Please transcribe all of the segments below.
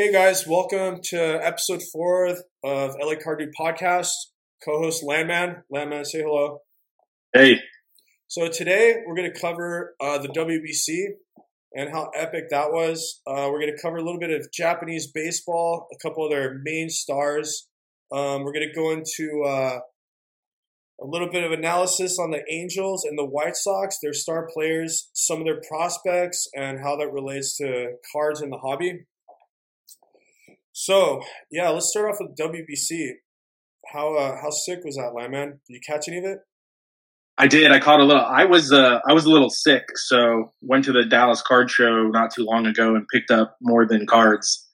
Hey guys, welcome to episode four of LA Card Dude Podcast. Co-host Landman. Landman, say hello. Hey. So today we're going to cover uh, the WBC and how epic that was. Uh, we're going to cover a little bit of Japanese baseball, a couple of their main stars. Um, we're going to go into uh, a little bit of analysis on the Angels and the White Sox, their star players, some of their prospects, and how that relates to cards in the hobby. So yeah, let's start off with WBC. How uh, how sick was that, Landman? Did you catch any of it? I did. I caught a little. I was uh, I was a little sick, so went to the Dallas Card Show not too long ago and picked up more than cards.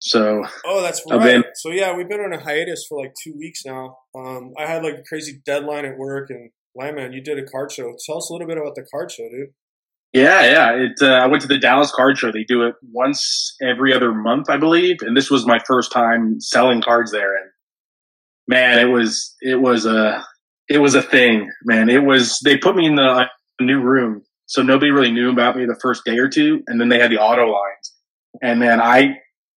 So oh, that's right. Been, so yeah, we've been on a hiatus for like two weeks now. Um, I had like a crazy deadline at work, and Landman, you did a card show. Tell us a little bit about the card show, dude. Yeah, yeah. It. Uh, I went to the Dallas Card Show. They do it once every other month, I believe, and this was my first time selling cards there. And man, it was it was a it was a thing, man. It was they put me in the new room, so nobody really knew about me the first day or two, and then they had the auto lines, and man, I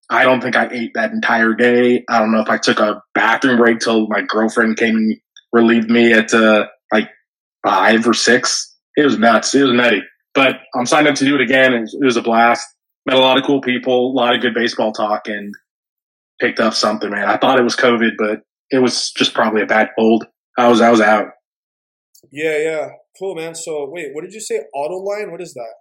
I don't think I ate that entire day. I don't know if I took a bathroom break till my girlfriend came and relieved me at uh, like five or six. It was nuts. It was nutty. But I'm signed up to do it again. It was, it was a blast. Met a lot of cool people, a lot of good baseball talk, and picked up something, man. I thought it was COVID, but it was just probably a bad cold. I was I was out. Yeah, yeah, cool, man. So wait, what did you say? Auto line? What is that?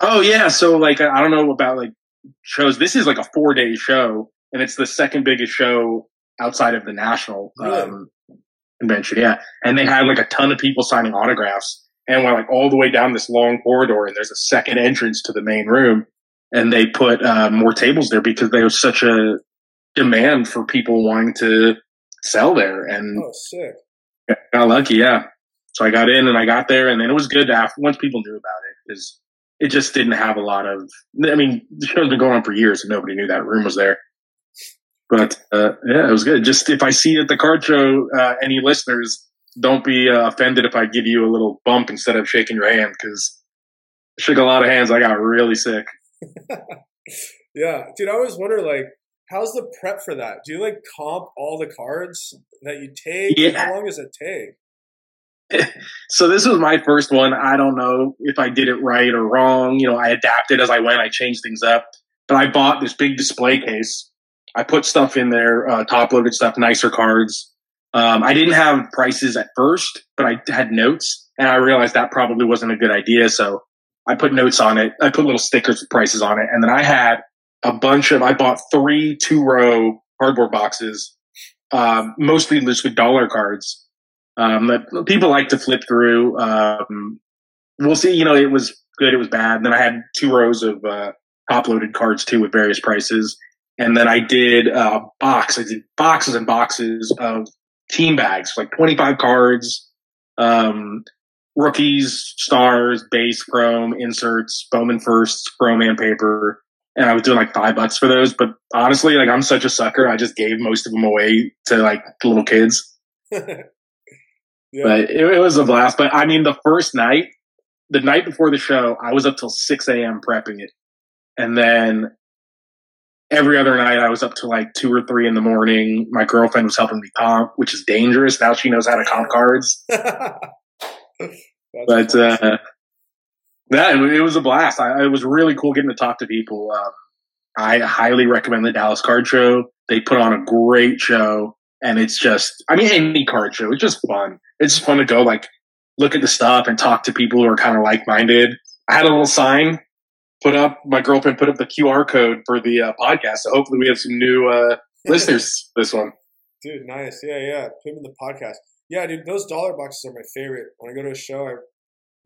Oh yeah, so like I don't know about like shows. This is like a four day show, and it's the second biggest show outside of the national um, convention. Yeah, and they had like a ton of people signing autographs, and went like all the way down this long corridor, and there's a second entrance to the main room, and they put uh, more tables there because there was such a demand for people wanting to sell there. And oh, sick! Got lucky, yeah. So I got in and I got there, and then it was good after once people knew about it because it just didn't have a lot of. I mean, the show's been going on for years, and nobody knew that room was there. But uh, yeah, it was good. Just if I see at the card show uh, any listeners, don't be uh, offended if I give you a little bump instead of shaking your hand because I shook a lot of hands. I got really sick. yeah, dude. I always wonder like, how's the prep for that? Do you like comp all the cards that you take? Yeah. How long does it take? so this was my first one. I don't know if I did it right or wrong. You know, I adapted as I went. I changed things up. But I bought this big display case. I put stuff in there, uh, top loaded stuff, nicer cards. Um, I didn't have prices at first, but I had notes, and I realized that probably wasn't a good idea. So I put notes on it. I put little stickers with prices on it, and then I had a bunch of. I bought three two row cardboard boxes, um, mostly just with dollar cards um, that people like to flip through. Um, we'll see. You know, it was good. It was bad. Then I had two rows of uh, top loaded cards too with various prices. And then I did a uh, box. I did boxes and boxes of team bags, like 25 cards, um, rookies, stars, base, chrome, inserts, Bowman firsts, chrome and paper. And I was doing like five bucks for those. But honestly, like I'm such a sucker. I just gave most of them away to like little kids. Yeah. But it, it, was a blast. But I mean, the first night, the night before the show, I was up till 6 a.m. prepping it. And then every other night, I was up to like two or three in the morning. My girlfriend was helping me comp, which is dangerous. Now she knows how to comp cards. but, uh, that it was a blast. I, it was really cool getting to talk to people. Um, I highly recommend the Dallas Card Show. They put on a great show and it's just I mean any card show, it's just fun. It's just fun to go like look at the stuff and talk to people who are kind of like minded. I had a little sign put up. My girlfriend put up the QR code for the uh, podcast, so hopefully we have some new uh, listeners this one. Dude, nice. Yeah, yeah. Put in the podcast. Yeah, dude, those dollar boxes are my favorite. When I go to a show, I,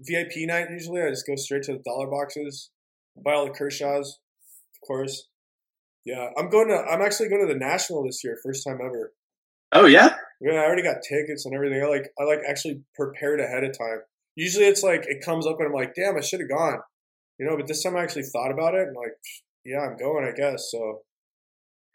VIP night usually, I just go straight to the dollar boxes, buy all the Kershaws, of course. Yeah, I'm going to. I'm actually going to the national this year, first time ever. Oh yeah. Yeah, I already got tickets and everything. I like I like actually prepared ahead of time. Usually it's like it comes up and I'm like, damn, I should have gone. You know, but this time I actually thought about it and like, yeah, I'm going, I guess. So.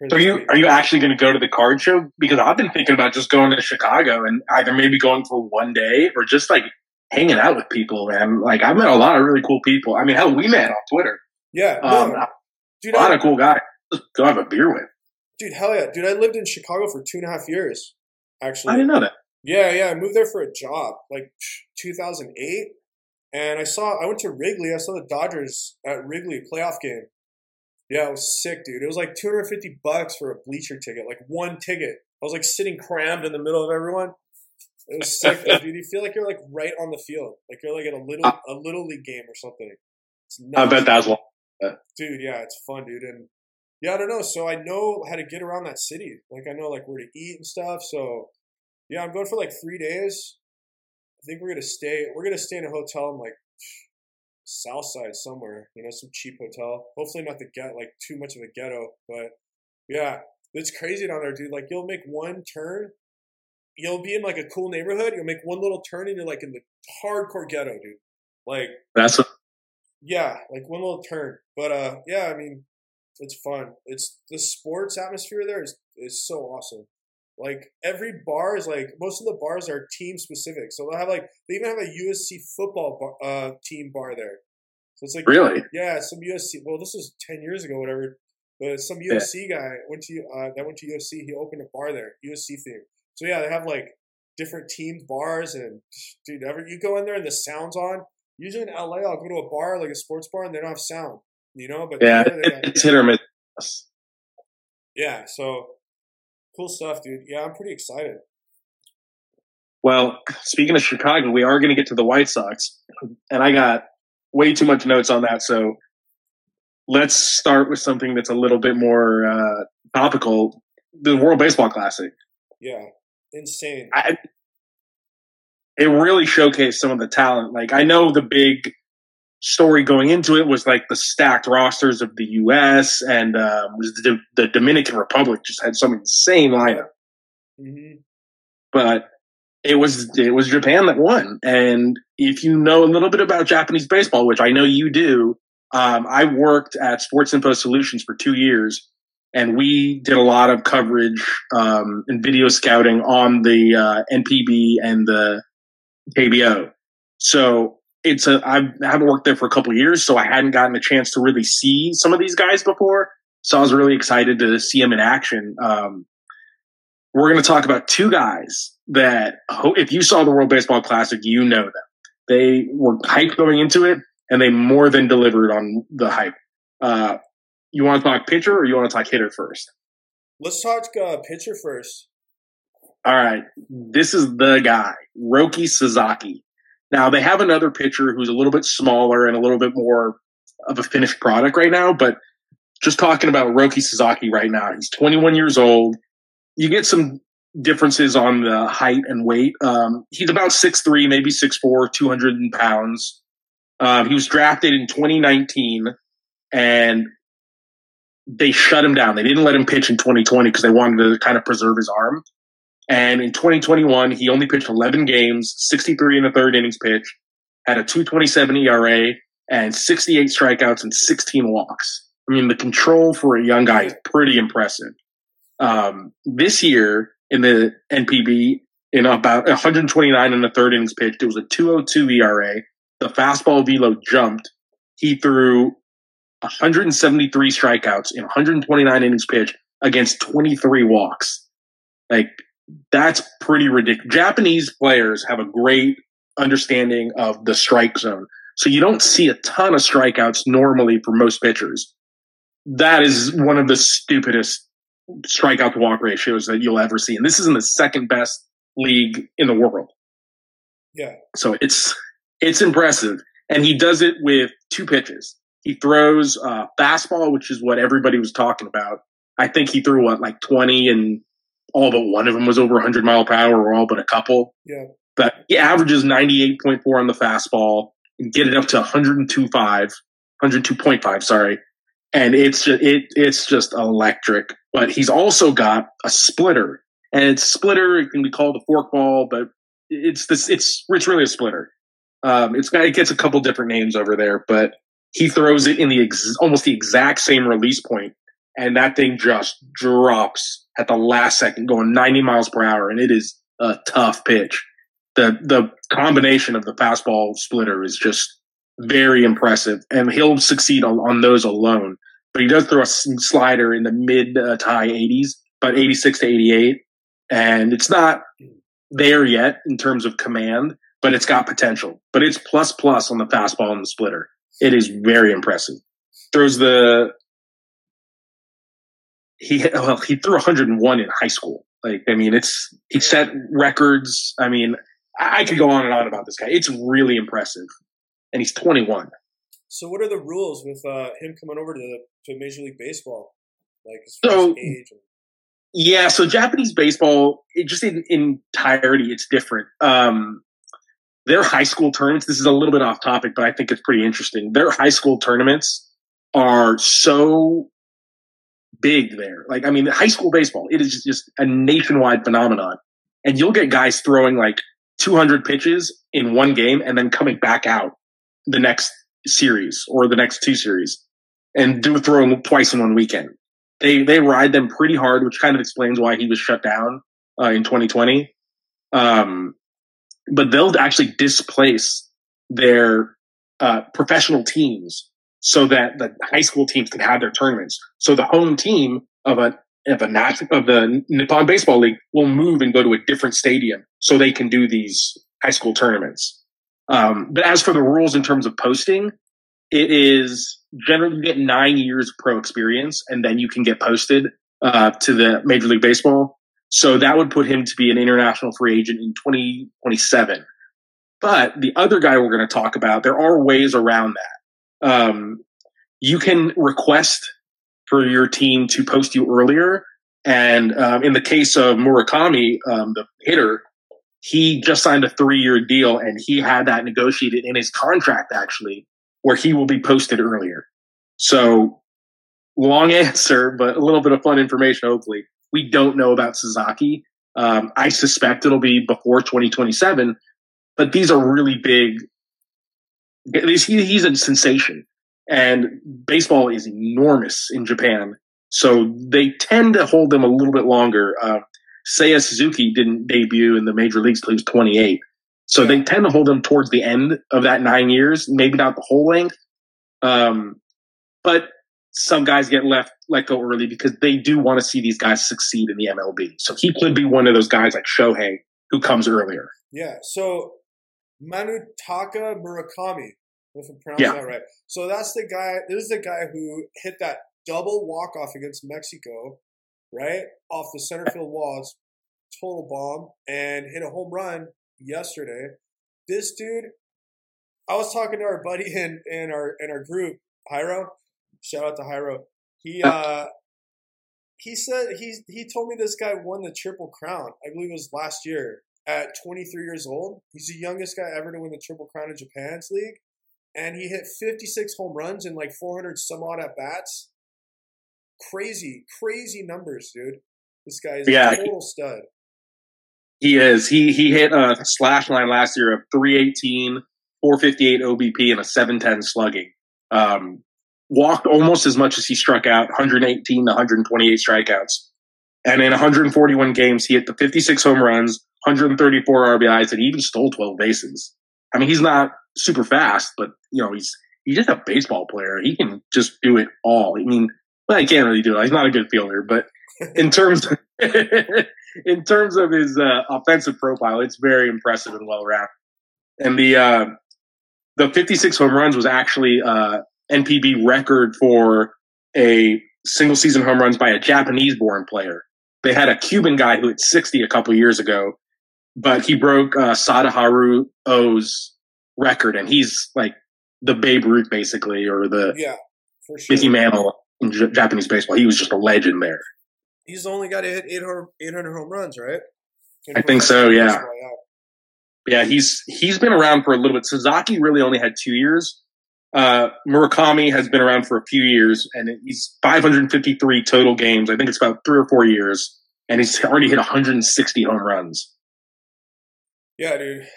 So are you are you actually going to go to the card show? Because I've been thinking about just going to Chicago and either maybe going for one day or just like hanging out with people, man. Like I met a lot of really cool people. I mean, hell, we met on Twitter. Yeah, um, dude, a lot I, of cool guys. Go have a beer with. Dude, hell yeah, dude! I lived in Chicago for two and a half years. Actually, I didn't know that. Yeah, yeah, I moved there for a job, like 2008, and I saw. I went to Wrigley. I saw the Dodgers at Wrigley playoff game. Yeah, it was sick, dude. It was like 250 bucks for a bleacher ticket, like one ticket. I was like sitting crammed in the middle of everyone. It was sick, dude. You feel like you're like right on the field, like you're like at a little uh, a little league game or something. I bet that's one. Dude, yeah, it's fun, dude, and yeah, I don't know. So I know how to get around that city. Like I know like where to eat and stuff. So yeah, I'm going for like three days. I think we're gonna stay. We're gonna stay in a hotel in like south side somewhere. You know, some cheap hotel. Hopefully not the get like too much of a ghetto. But yeah, it's crazy down there, dude. Like you'll make one turn you'll be in like a cool neighborhood. You'll make one little turn and you're like in the hardcore ghetto, dude. Like that's a- yeah, like one little turn. But uh, yeah, I mean, it's fun. It's the sports atmosphere there is is so awesome. Like every bar is like most of the bars are team specific, so they'll have like they even have a USC football bar, uh, team bar there. So it's like really yeah, some USC. Well, this was ten years ago, whatever. But some USC yeah. guy went to uh, that went to USC. He opened a bar there, USC theme. So yeah, they have like different teamed bars, and dude, ever you go in there and the sound's on. Usually in LA, I'll go to a bar like a sports bar, and they don't have sound, you know. But yeah, it's hit or miss. Yeah, so cool stuff, dude. Yeah, I'm pretty excited. Well, speaking of Chicago, we are going to get to the White Sox, and I got way too much notes on that. So let's start with something that's a little bit more uh, topical: the World Baseball Classic. Yeah, insane. I, it really showcased some of the talent. Like I know the big story going into it was like the stacked rosters of the U.S. and uh, the, the, Dominican Republic just had some insane lineup. Mm-hmm. But it was it was Japan that won. And if you know a little bit about Japanese baseball, which I know you do, um, I worked at Sports Info Solutions for two years, and we did a lot of coverage um, and video scouting on the uh, NPB and the KBO. So it's a I haven't worked there for a couple years, so I hadn't gotten a chance to really see some of these guys before. So I was really excited to see them in action. Um, we're going to talk about two guys that, if you saw the World Baseball Classic, you know them. They were hyped going into it, and they more than delivered on the hype. Uh, you want to talk pitcher or you want to talk hitter first? Let's talk uh, pitcher first. All right. This is the guy, Roki Sasaki. Now, they have another pitcher who's a little bit smaller and a little bit more of a finished product right now, but just talking about Roki Sasaki right now, he's 21 years old. You get some differences on the height and weight. Um, he's about 6'3, maybe 6'4, 200 pounds. Um, he was drafted in 2019 and they shut him down. They didn't let him pitch in 2020 because they wanted to kind of preserve his arm. And in 2021, he only pitched 11 games, 63 in the third innings pitch, had a 227 ERA and 68 strikeouts and 16 walks. I mean, the control for a young guy is pretty impressive. Um, this year in the NPB, in about 129 in the third innings pitched, it was a 202 ERA. The fastball velo jumped. He threw 173 strikeouts in 129 innings pitched against 23 walks. Like that's pretty ridiculous. Japanese players have a great understanding of the strike zone. So you don't see a ton of strikeouts normally for most pitchers. That is one of the stupidest strikeout to walk ratios that you'll ever see. And this is in the second best league in the world. Yeah. So it's it's impressive. And he does it with two pitches. He throws uh, fastball, which is what everybody was talking about. I think he threw what like 20 and all but one of them was over 100 mile per hour or all but a couple. Yeah. But he averages 98.4 on the fastball and get it up to 102.5, 102.5, sorry. And it's just, it, it's just electric. But he's also got a splitter. And it's splitter, it can be called a forkball, but it's this, it's, it's really a splitter. Um, it's got, it gets a couple different names over there, but he throws it in the ex- almost the exact same release point, and that thing just drops at the last second, going 90 miles per hour, and it is a tough pitch. The the combination of the fastball splitter is just very impressive, and he'll succeed on, on those alone. but he does throw a slider in the mid uh, to high 80s, about 86 to 88, and it's not there yet in terms of command, but it's got potential. But it's plus plus on the fastball and the splitter. It is very impressive. Throws the he well, he threw 101 in high school. Like I mean, it's he set records. I mean, I, I could go on and on about this guy. It's really impressive, and he's 21. So, what are the rules with uh, him coming over to the, to Major League Baseball? Like his So- age. And, Yeah, so Japanese baseball, it just in, in entirety, it's different. Um, their high school tournaments, this is a little bit off topic, but I think it's pretty interesting. Their high school tournaments are so big there. Like, I mean, high school baseball, it is just a nationwide phenomenon. And you'll get guys throwing like 200 pitches in one game and then coming back out the next series or the next two series and do throwing twice in one weekend they they ride them pretty hard, which kind of explains why he was shut down uh, in 2020. Um, but they'll actually displace their uh, professional teams so that the high school teams can have their tournaments. So the home team of a of a of the Nippon Baseball League will move and go to a different stadium so they can do these high school tournaments. Um, but as for the rules in terms of posting, it is generally you get nine years pro experience and then you can get posted uh, to the Major League Baseball. So that would put him to be an international free agent in 2027. But the other guy we're going to talk about, there are ways around that. Um, you can request for your team to post you earlier. And um, in the case of Murakami, um, the hitter, he just signed a three year deal and he had that negotiated in his contract actually where he will be posted earlier. So long answer, but a little bit of fun information, hopefully. We don't know about Suzuki. Um, I suspect it'll be before 2027, but these are really big. He's, a sensation and baseball is enormous in Japan. So they tend to hold them a little bit longer. Uh, Seiya Suzuki didn't debut in the major leagues till he was 28. So they tend to hold them towards the end of that nine years, maybe not the whole length. Um, but some guys get left let go early because they do want to see these guys succeed in the MLB. So he could be one of those guys like Shohei who comes earlier. yeah. So Munetaka Murakami, if I'm pronouncing Yeah. that right. So that's the guy. This is the guy who hit that double walk off against Mexico, right off the center field walls, total bomb, and hit a home run yesterday. This dude, I was talking to our buddy in in our in our group, Hyro. Shout out to Hyro. He uh he said he he told me this guy won the triple crown. I believe it was last year at 23 years old. He's the youngest guy ever to win the triple crown in Japan's league, and he hit 56 home runs and like 400 some odd at bats. Crazy, crazy numbers, dude. This guy is Yeah. a total stud. He is. He he hit a slash line last year of 318, 458 OBP, and a 710 slugging. Um, walked almost as much as he struck out, 118 to 128 strikeouts. And in 141 games, he hit the 56 home runs, 134 RBIs, and he even stole 12 bases. I mean, he's not super fast, but you know, he's he's just a baseball player. He can just do it all. I mean, well, he can't really do it. He's not a good fielder, but in terms in terms of his uh, offensive profile, it's very impressive and well rounded. And the uh, the 56 home runs was actually uh, NPB record for a single season home runs by a Japanese born player. They had a Cuban guy who hit 60 a couple years ago, but he broke uh, Sadaharu O's record, and he's like the Babe Ruth basically, or the Yeah, for sure. Mickey Mantle in J- Japanese baseball. He was just a legend there. He's the only guy to hit 800, 800 home runs, right? I think so, yeah. yeah. He's he's been around for a little bit. Sasaki really only had two years. Uh, Murakami has been around for a few years, and he's 553 total games. I think it's about three or four years, and he's already hit 160 home runs. Yeah, dude.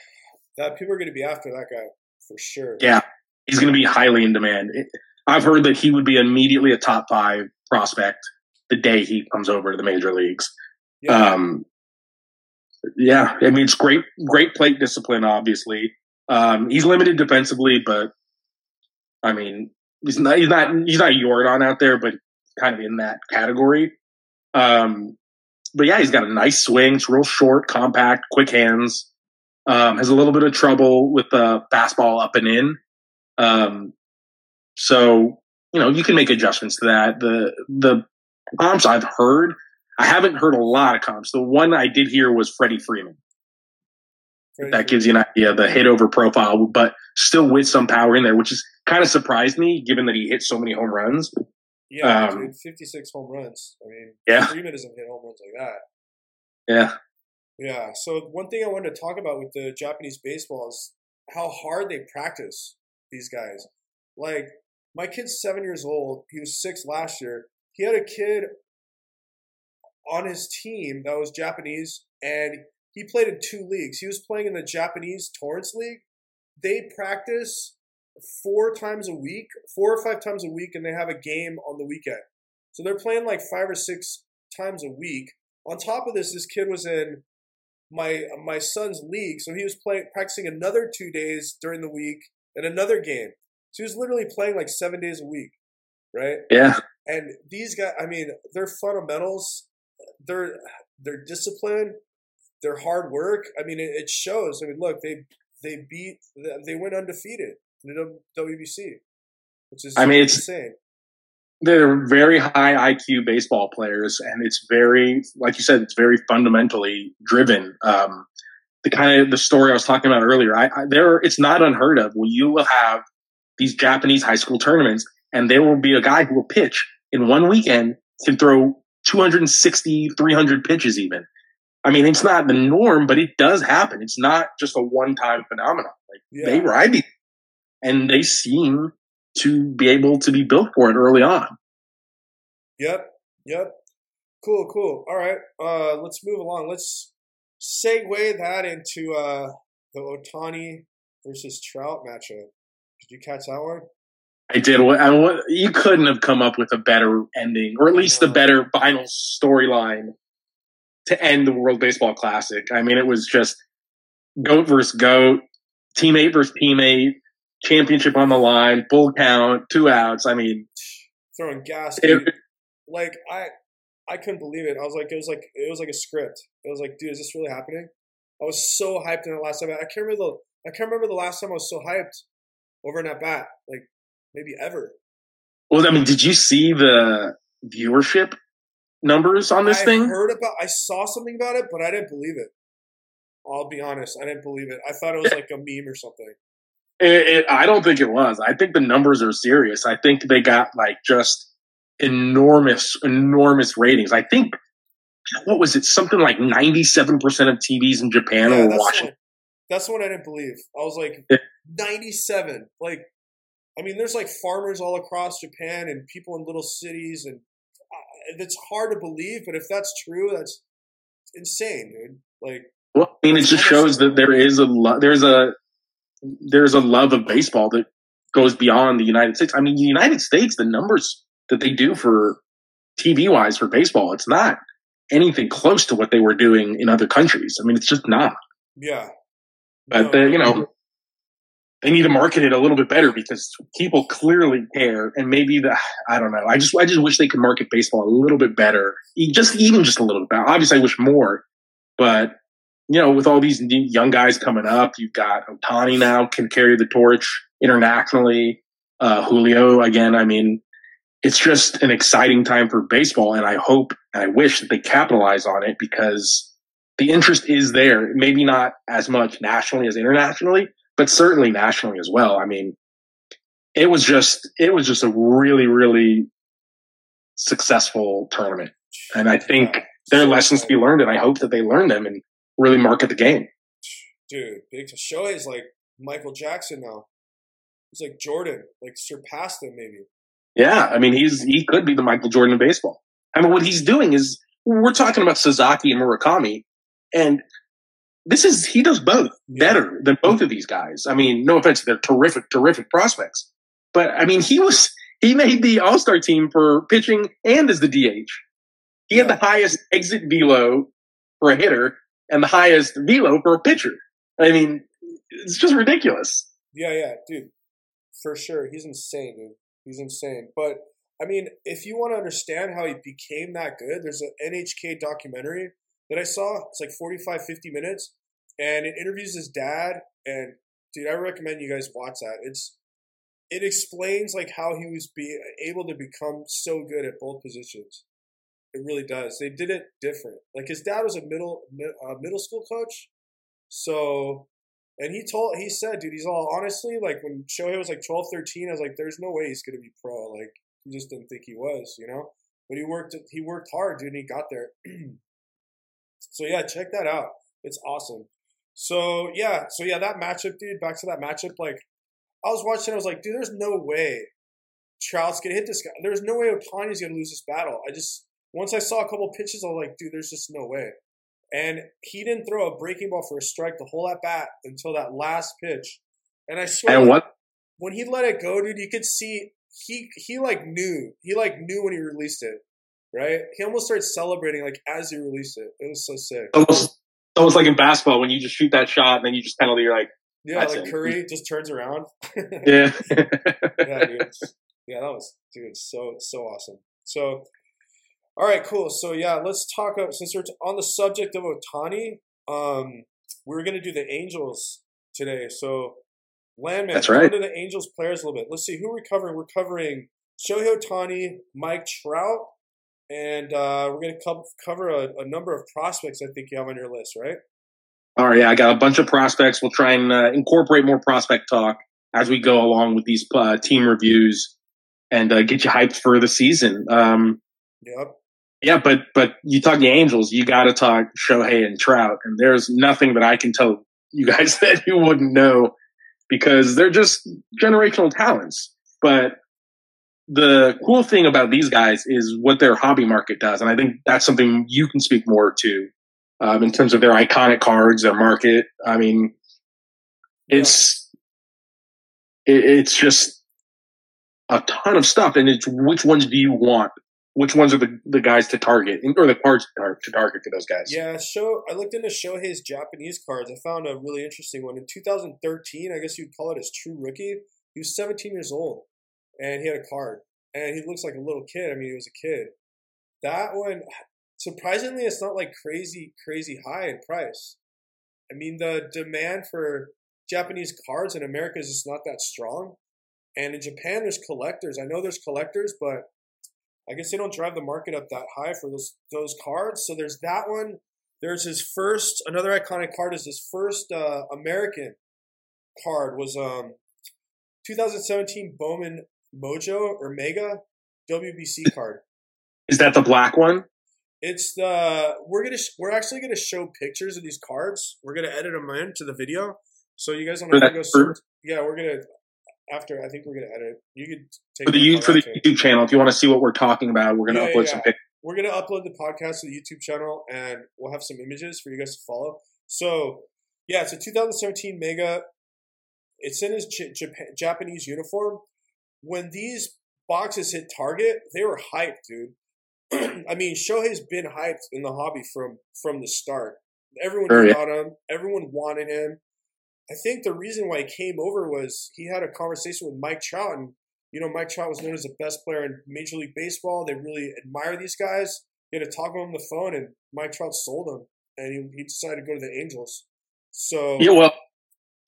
That people are going to be after that guy for sure. Yeah, he's going to be highly in demand. It, I've heard that he would be immediately a top five prospect the day he comes over to the major leagues. Yeah. Um, yeah, I mean it's great, great plate discipline. Obviously, um, he's limited defensively, but I mean he's not he's not he's not Yordan out there, but kind of in that category. Um, but yeah, he's got a nice swing. It's real short, compact, quick hands. Um, has a little bit of trouble with the fastball up and in. Um, so you know you can make adjustments to that. The the comps I've heard, I haven't heard a lot of comps. The one I did hear was Freddie Freeman. Freddie that gives you an idea of the hit over profile, but still with some power in there, which is kind of surprised me given that he hit so many home runs. Yeah, um, dude, 56 home runs. I mean, yeah. Freeman doesn't hit home runs like that. Yeah. Yeah. So one thing I wanted to talk about with the Japanese baseball is how hard they practice these guys. Like my kid's seven years old. He was six last year. He had a kid on his team that was Japanese, and he played in two leagues. He was playing in the Japanese Torrance League. They practice four times a week, four or five times a week, and they have a game on the weekend. So they're playing like five or six times a week. On top of this, this kid was in my my son's league, so he was playing practicing another two days during the week and another game. So he was literally playing like seven days a week, right? Yeah. And these guys, I mean, their fundamentals, their their discipline, their hard work. I mean, it, it shows. I mean, look, they they beat, they went undefeated in the WBC, which is I mean, it's insane. They're very high IQ baseball players, and it's very, like you said, it's very fundamentally driven. Um, the kind of the story I was talking about earlier, I, I there, it's not unheard of where you will have these Japanese high school tournaments, and there will be a guy who will pitch in one weekend can throw 260, 300 pitches even. I mean, it's not the norm, but it does happen. It's not just a one time phenomenon. Like yeah. they ride these and they seem to be able to be built for it early on. Yep, yep. Cool, cool. All right, uh, let's move along. Let's segue that into uh, the Ohtani versus Trout matchup. Did you catch that one? I did. I, you couldn't have come up with a better ending, or at least a better final storyline to end the World Baseball Classic. I mean, it was just goat versus goat, teammate versus teammate championship on the line, full count, two outs. I mean, throwing gas. It, like I, I couldn't believe it. I was like, it was like it was like a script. It was like, dude, is this really happening? I was so hyped in the last time. I can't remember the I can't remember the last time I was so hyped over an at bat, like maybe ever. Well, I mean, did you see the viewership numbers on this thing? I thing? Heard about? I saw something about it, but I didn't believe it. I'll be honest, I didn't believe it. I thought it was like a meme or something. It, it, I don't think it was. I think the numbers are serious. I think they got like just enormous, enormous ratings. I think what was it? Something like ninety-seven percent of TVs in Japan yeah, were watching. One, that's what I didn't believe. I was like ninety-seven. Like, I mean, there's like farmers all across Japan and people in little cities, and uh, it's hard to believe. But if that's true, that's insane, dude. Like, well, I mean, it just shows that there is a lot. There's a there's a love of baseball that goes beyond the United States. I mean, the United States, the numbers that they do for TV wise for baseball, it's not anything close to what they were doing in other countries. I mean, it's just not. Yeah. But, no. you know, they need to market it a little bit better because people clearly care and maybe the I don't know. I just I just wish they could market baseball a little bit better. Just even just a little bit. Obviously I wish more, but you know, with all these young guys coming up, you've got Ohtani now can carry the torch internationally. Uh, Julio again. I mean, it's just an exciting time for baseball, and I hope and I wish that they capitalize on it because the interest is there. Maybe not as much nationally as internationally, but certainly nationally as well. I mean, it was just it was just a really really successful tournament, and I think there are lessons to be learned, and I hope that they learn them and really market the game. Dude, big Shohei's like Michael Jackson now. He's like Jordan, like surpassed him maybe. Yeah, I mean he's he could be the Michael Jordan of baseball. I mean what he's doing is we're talking about Sasaki and Murakami, and this is he does both better than both of these guys. I mean, no offense, they're terrific, terrific prospects. But I mean, he was he made the All Star team for pitching and as the DH. He had the highest exit velo for a hitter and the highest velo for a pitcher. I mean, it's just ridiculous. Yeah, yeah, dude, for sure. He's insane, dude. He's insane. But I mean, if you want to understand how he became that good, there's an NHK documentary that I saw. It's like 45, 50 minutes, and it interviews his dad. And dude, I recommend you guys watch that. It's it explains like how he was be able to become so good at both positions. It really does. They did it different. Like his dad was a middle uh, middle school coach, so and he told he said, dude, he's all honestly like when Shohei was like 12, 13, I was like, there's no way he's gonna be pro. Like he just didn't think he was, you know. But he worked he worked hard, dude, and he got there. so yeah, check that out. It's awesome. So yeah, so yeah, that matchup, dude. Back to that matchup, like I was watching, I was like, dude, there's no way Trout's gonna hit this guy. There's no way Ohtani's gonna lose this battle. I just once I saw a couple pitches, I was like, dude, there's just no way. And he didn't throw a breaking ball for a strike the whole at bat until that last pitch. And I swear, and what when he let it go, dude, you could see he he like knew he like knew when he released it, right? He almost started celebrating like as he released it. It was so sick. Almost, almost like in basketball when you just shoot that shot and then you just penalty. You're like, yeah, like it. Curry just turns around. yeah, yeah, dude. Yeah, that was dude, so so awesome. So, all right, cool. So yeah, let's talk. Since we're on the subject of Ohtani. um, we're gonna do the Angels today. So, Landman, that's right. To the Angels players a little bit. Let's see who we're covering. We're covering Shohei Ohtani, Mike Trout, and uh, we're gonna co- cover a, a number of prospects. I think you have on your list, right? All right, yeah, I got a bunch of prospects. We'll try and uh, incorporate more prospect talk as we go along with these uh, team reviews and uh, get you hyped for the season. Um, yep. Yeah, but but you talk the Angels, you got to talk Shohei and Trout, and there's nothing that I can tell you guys that you wouldn't know because they're just generational talents. But the cool thing about these guys is what their hobby market does, and I think that's something you can speak more to um, in terms of their iconic cards, their market. I mean, it's it, it's just a ton of stuff, and it's which ones do you want? Which ones are the, the guys to target, or the cards to target to those guys? Yeah, show. I looked into Shohei's Japanese cards. I found a really interesting one in 2013. I guess you'd call it his true rookie. He was 17 years old, and he had a card, and he looks like a little kid. I mean, he was a kid. That one, surprisingly, it's not like crazy, crazy high in price. I mean, the demand for Japanese cards in America is just not that strong. And in Japan, there's collectors. I know there's collectors, but I guess they don't drive the market up that high for those those cards. So there's that one. There's his first. Another iconic card is his first uh, American card was um 2017 Bowman Mojo or Mega WBC card. Is that the black one? It's the we're gonna we're actually gonna show pictures of these cards. We're gonna edit them into the video, so you guys want to go. Search, yeah, we're gonna after. I think we're gonna edit. You could take for the for the YouTube channel if you want to see what we're talking about. We're gonna yeah, upload yeah, some pictures. We're gonna upload the podcast to the YouTube channel, and we'll have some images for you guys to follow. So yeah, it's a 2017 Mega. It's in his J- Japan, Japanese uniform. When these boxes hit Target, they were hyped, dude I mean, Shohei's been hyped in the hobby from from the start. Everyone sure, yeah. him. Everyone wanted him. I think the reason why he came over was he had a conversation with Mike Trout, and you know Mike Trout was known as the best player in Major League Baseball. They really admire these guys. He had to talk with him on the phone, and Mike Trout sold him, and he, he decided to go to the Angels. So yeah, well,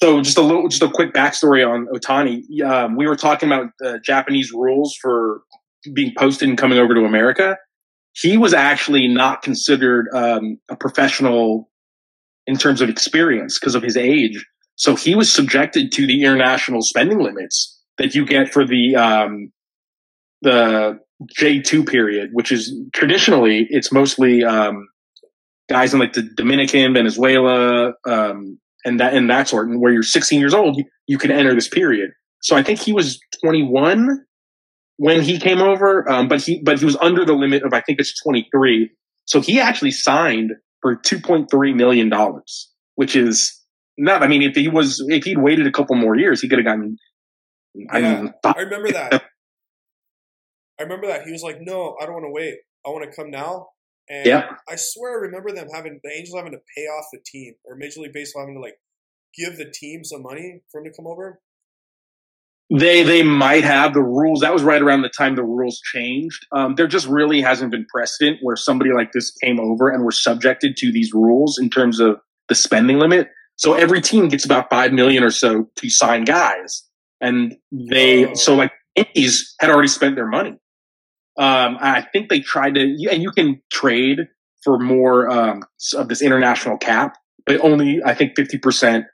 so just a little, just a quick backstory on Ohtani. Um, we were talking about Japanese rules for being posted and coming over to America he was actually not considered um, a professional in terms of experience because of his age. So he was subjected to the international spending limits that you get for the um, the J two period, which is traditionally it's mostly um, guys in like the Dominican, Venezuela, um, and that and that sort. And where you're 16 years old, you, you can enter this period. So I think he was 21 when he came over, um, but he but he was under the limit of I think it's 23. So he actually signed for 2.3 million dollars, which is not. I mean, if he was if he'd waited a couple more years, he could have gotten. I mean, I remember that. I remember that he was like, "No, I don't want to wait. I want to come now." And yeah. I swear, I remember them having the Angels having to pay off the team, or Major League Baseball having to like give the team some money for him to come over. They they might have the rules. That was right around the time the rules changed. Um, there just really hasn't been precedent where somebody like this came over and were subjected to these rules in terms of the spending limit. So every team gets about five million or so to sign guys, and they oh. so like Yankees had already spent their money. Um, I think they tried to, and you can trade for more um, of this international cap, but only I think fifty percent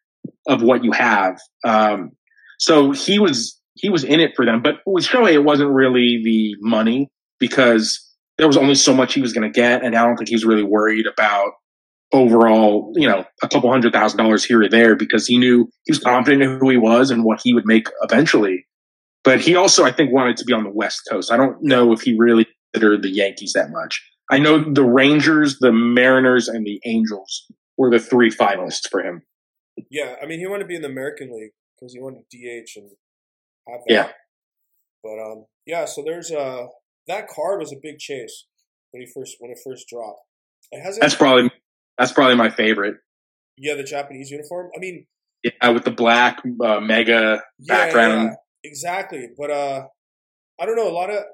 of what you have. Um, so he was he was in it for them, but with Shohei, it wasn't really the money because there was only so much he was going to get, and I don't think he was really worried about overall, you know, a couple hundred thousand dollars here or there because he knew he was confident in who he was and what he would make eventually. But he also, I think, wanted to be on the West Coast. I don't know if he really considered the Yankees that much. I know the Rangers, the Mariners, and the Angels were the three finalists for him. Yeah, I mean, he wanted to be in the American League because he wanted DH and have that. Yeah. But um, yeah. So there's uh that card was a big chase when he first when it first dropped. It hasn't. That's probably that's probably my favorite. Yeah, the Japanese uniform. I mean, yeah, with the black uh, mega yeah, background. Yeah, exactly, but uh, I don't know. A lot of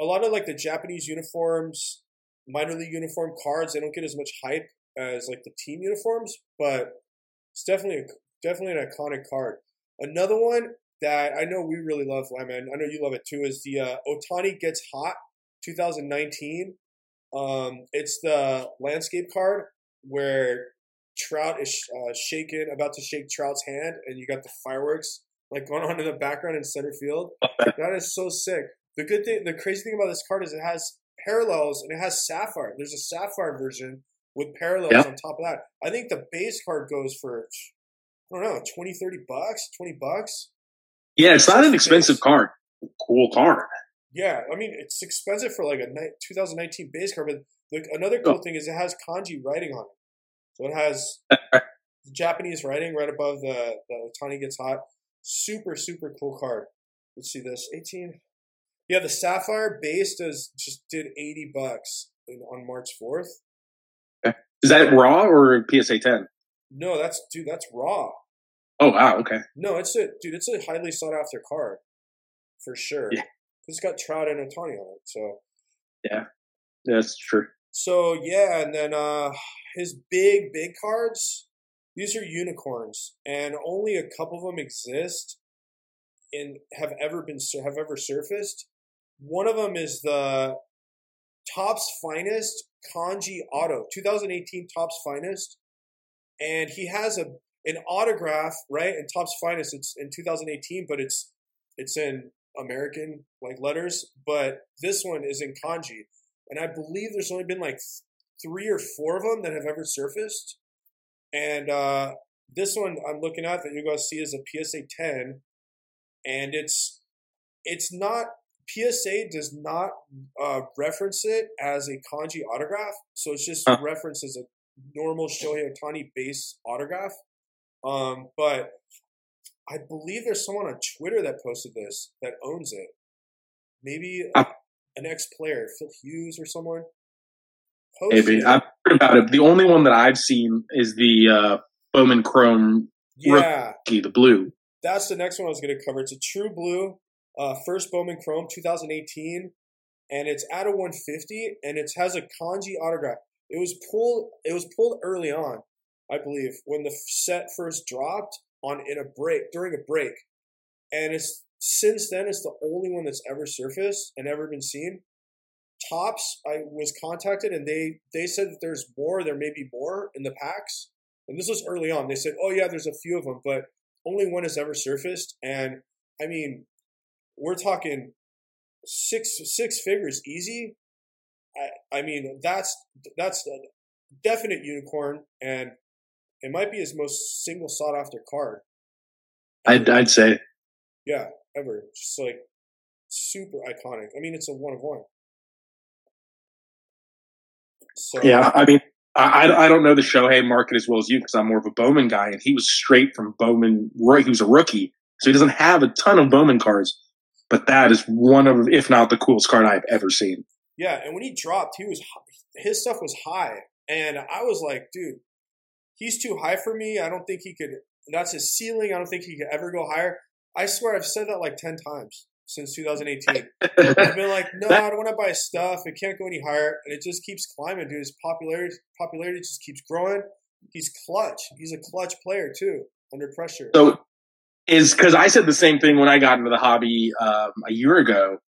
a lot of like the Japanese uniforms, minor league uniform cards, they don't get as much hype as like the team uniforms, but it's definitely a, definitely an iconic card. Another one that I know we really love, Landman, I know you love it too, is the uh, Ohtani Gets Hot 2019. Um, it's the landscape card where Trout is uh, shaking, about to shake Trout's hand, and you got the fireworks like going on in the background in center field. that is so sick. The good thing, the crazy thing about this card is it has parallels and it has sapphire. There's a sapphire version with parallels on top of that. I think the base card goes for I don't know, 20, 30 bucks, 20 bucks. Yeah, it's not an expensive card. Cool card. Yeah, I mean, it's expensive for like a 2019 base card, but like another cool oh. thing is it has kanji writing on it. So it has Japanese writing right above the, the Ohtani Gets Hot. Super, super cool card. Let's see this. 18. Yeah, the Sapphire base does just did 80 bucks in, on March 4th. Eh, is that raw or PSA 10? No, that's dude. That's raw. Oh wow. Okay. No, it's a dude. It's a highly sought after card for sure. Yeah. It's got Trout and Ohtani on it. So. Yeah, that's true. So yeah, and then uh his big big cards. These are unicorns, and only a couple of them exist and have ever been have ever surfaced. One of them is the Topps Finest Kanji Auto, 2018 Topps Finest and he has a an autograph right in Topps Finest. It's in 2018, but it's it's in American like letters. But this one is in kanji, and I believe there's only been like three or four of them that have ever surfaced. And uh, this one I'm looking at that you're going to see is a PSA 10, and it's it's not PSA does not uh, reference it as a kanji autograph, so it's just huh. referenced as a normal Shohei Ohtani base autograph. Um, but I believe there's someone on Twitter that posted this that owns it. Maybe uh, an ex player, Phil Hughes or someone. Maybe. I've heard about it. The only one that I've seen is the uh, Bowman Chrome yeah. rookie, the blue. That's the next one I was going to cover. It's a true blue, uh, first Bowman Chrome 2018, and it's at a 150, and it has a kanji autograph. It was pulled. It was pulled early on, I believe, when the set first dropped on in a break during a break, and it's since then it's the only one that's ever surfaced and ever been seen. Topps, I was contacted and they they said that there's more. There may be more in the packs, and this was early on. They said, "Oh yeah, there's a few of them, but only one has ever surfaced." And I mean, we're talking six six figures easy I, I mean, that's that's a definite unicorn, and it might be his most single sought after card. I'd, I'd say. Yeah, ever. Just like super iconic. I mean, it's a one of one. So, yeah, I mean, I, I don't know the Shohei market as well as you because I'm more of a Bowman guy, and he was straight from Bowman. He was a rookie, so he doesn't have a ton of Bowman cards. But that is one of, if not the coolest card I've ever seen. Yeah, and when he dropped, he was his stuff was high, and I was like, dude, he's too high for me. I don't think he could. That's his ceiling. I don't think he could ever go higher. I swear I've said that like ten times since 2018. I've been like, no, I don't want to buy stuff. It can't go any higher, and it just keeps climbing, dude. His popularity popularity just keeps growing. He's clutch. He's a clutch player too, under pressure. So is because I said the same thing when I got into the hobby um, a year ago,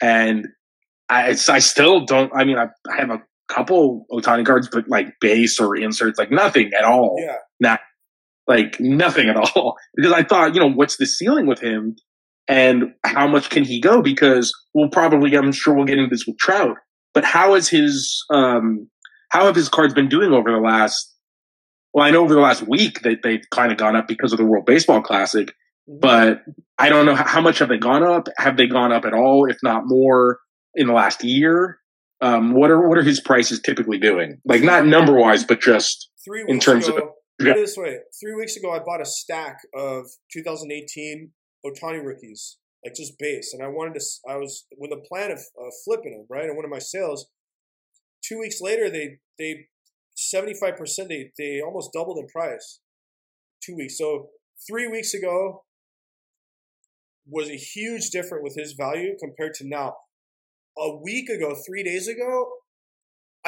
and I, I still don't. I mean, I, I have a couple Ohtani cards, but like base or inserts, like nothing at all. Yeah. Not like nothing at all. Because I thought, you know, what's the ceiling with him, and how much can he go? Because we'll probably, I'm sure, we'll get into this with Trout. But how is his, um, how have his cards been doing over the last? Well, I know over the last week that they've kind of gone up because of the World Baseball Classic, Mm-hmm. but I don't know how, much have they gone up. Have they gone up at all, if not more, in the last year? Um, what are what are his prices typically doing? Like not number wise, but just three in terms of- ago, yeah. Put it this way: three weeks ago, I bought a stack of 2018 Ohtani rookies, like just base, and I wanted to. I was with a plan of uh, flipping them, right? And one of my sales. Two weeks later, they they 75 percent. They they almost doubled in price. Two weeks. So three weeks ago was a huge difference with his value compared to now. A week ago, three days ago,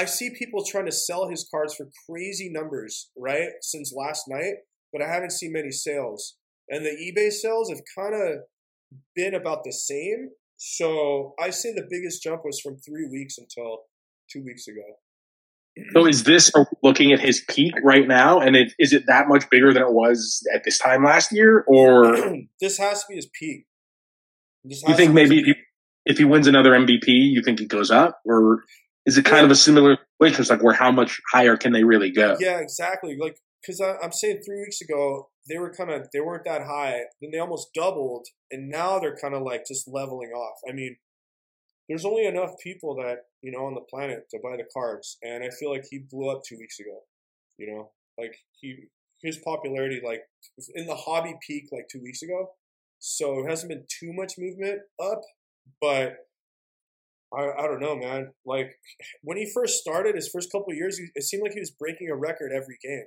I see people trying to sell his cards for crazy numbers, right? Since last night, but I haven't seen many sales. And the eBay sales have kind of been about the same. So I say the biggest jump was from three weeks until two weeks ago. so. Is this looking at his peak right now, and it, is it that much bigger than it was at this time last year, or this has to be his peak. You think to be his maybe if he, if he wins another MVP, you think it goes up, or is it kind of a similar situation? It's like where how much higher can they really go? Yeah, exactly. Like, because I'm saying three weeks ago they were kind of they weren't that high. Then they almost doubled, and now they're kind of like just leveling off. I mean, there's only enough people that you know on the planet to buy the cards, and I feel like he blew up two weeks ago. You know, like he his popularity like in the hobby peak like two weeks ago. So it hasn't been too much movement up, but I, I don't know, man. Like when he first started, his first couple years, it seemed like he was breaking a record every game.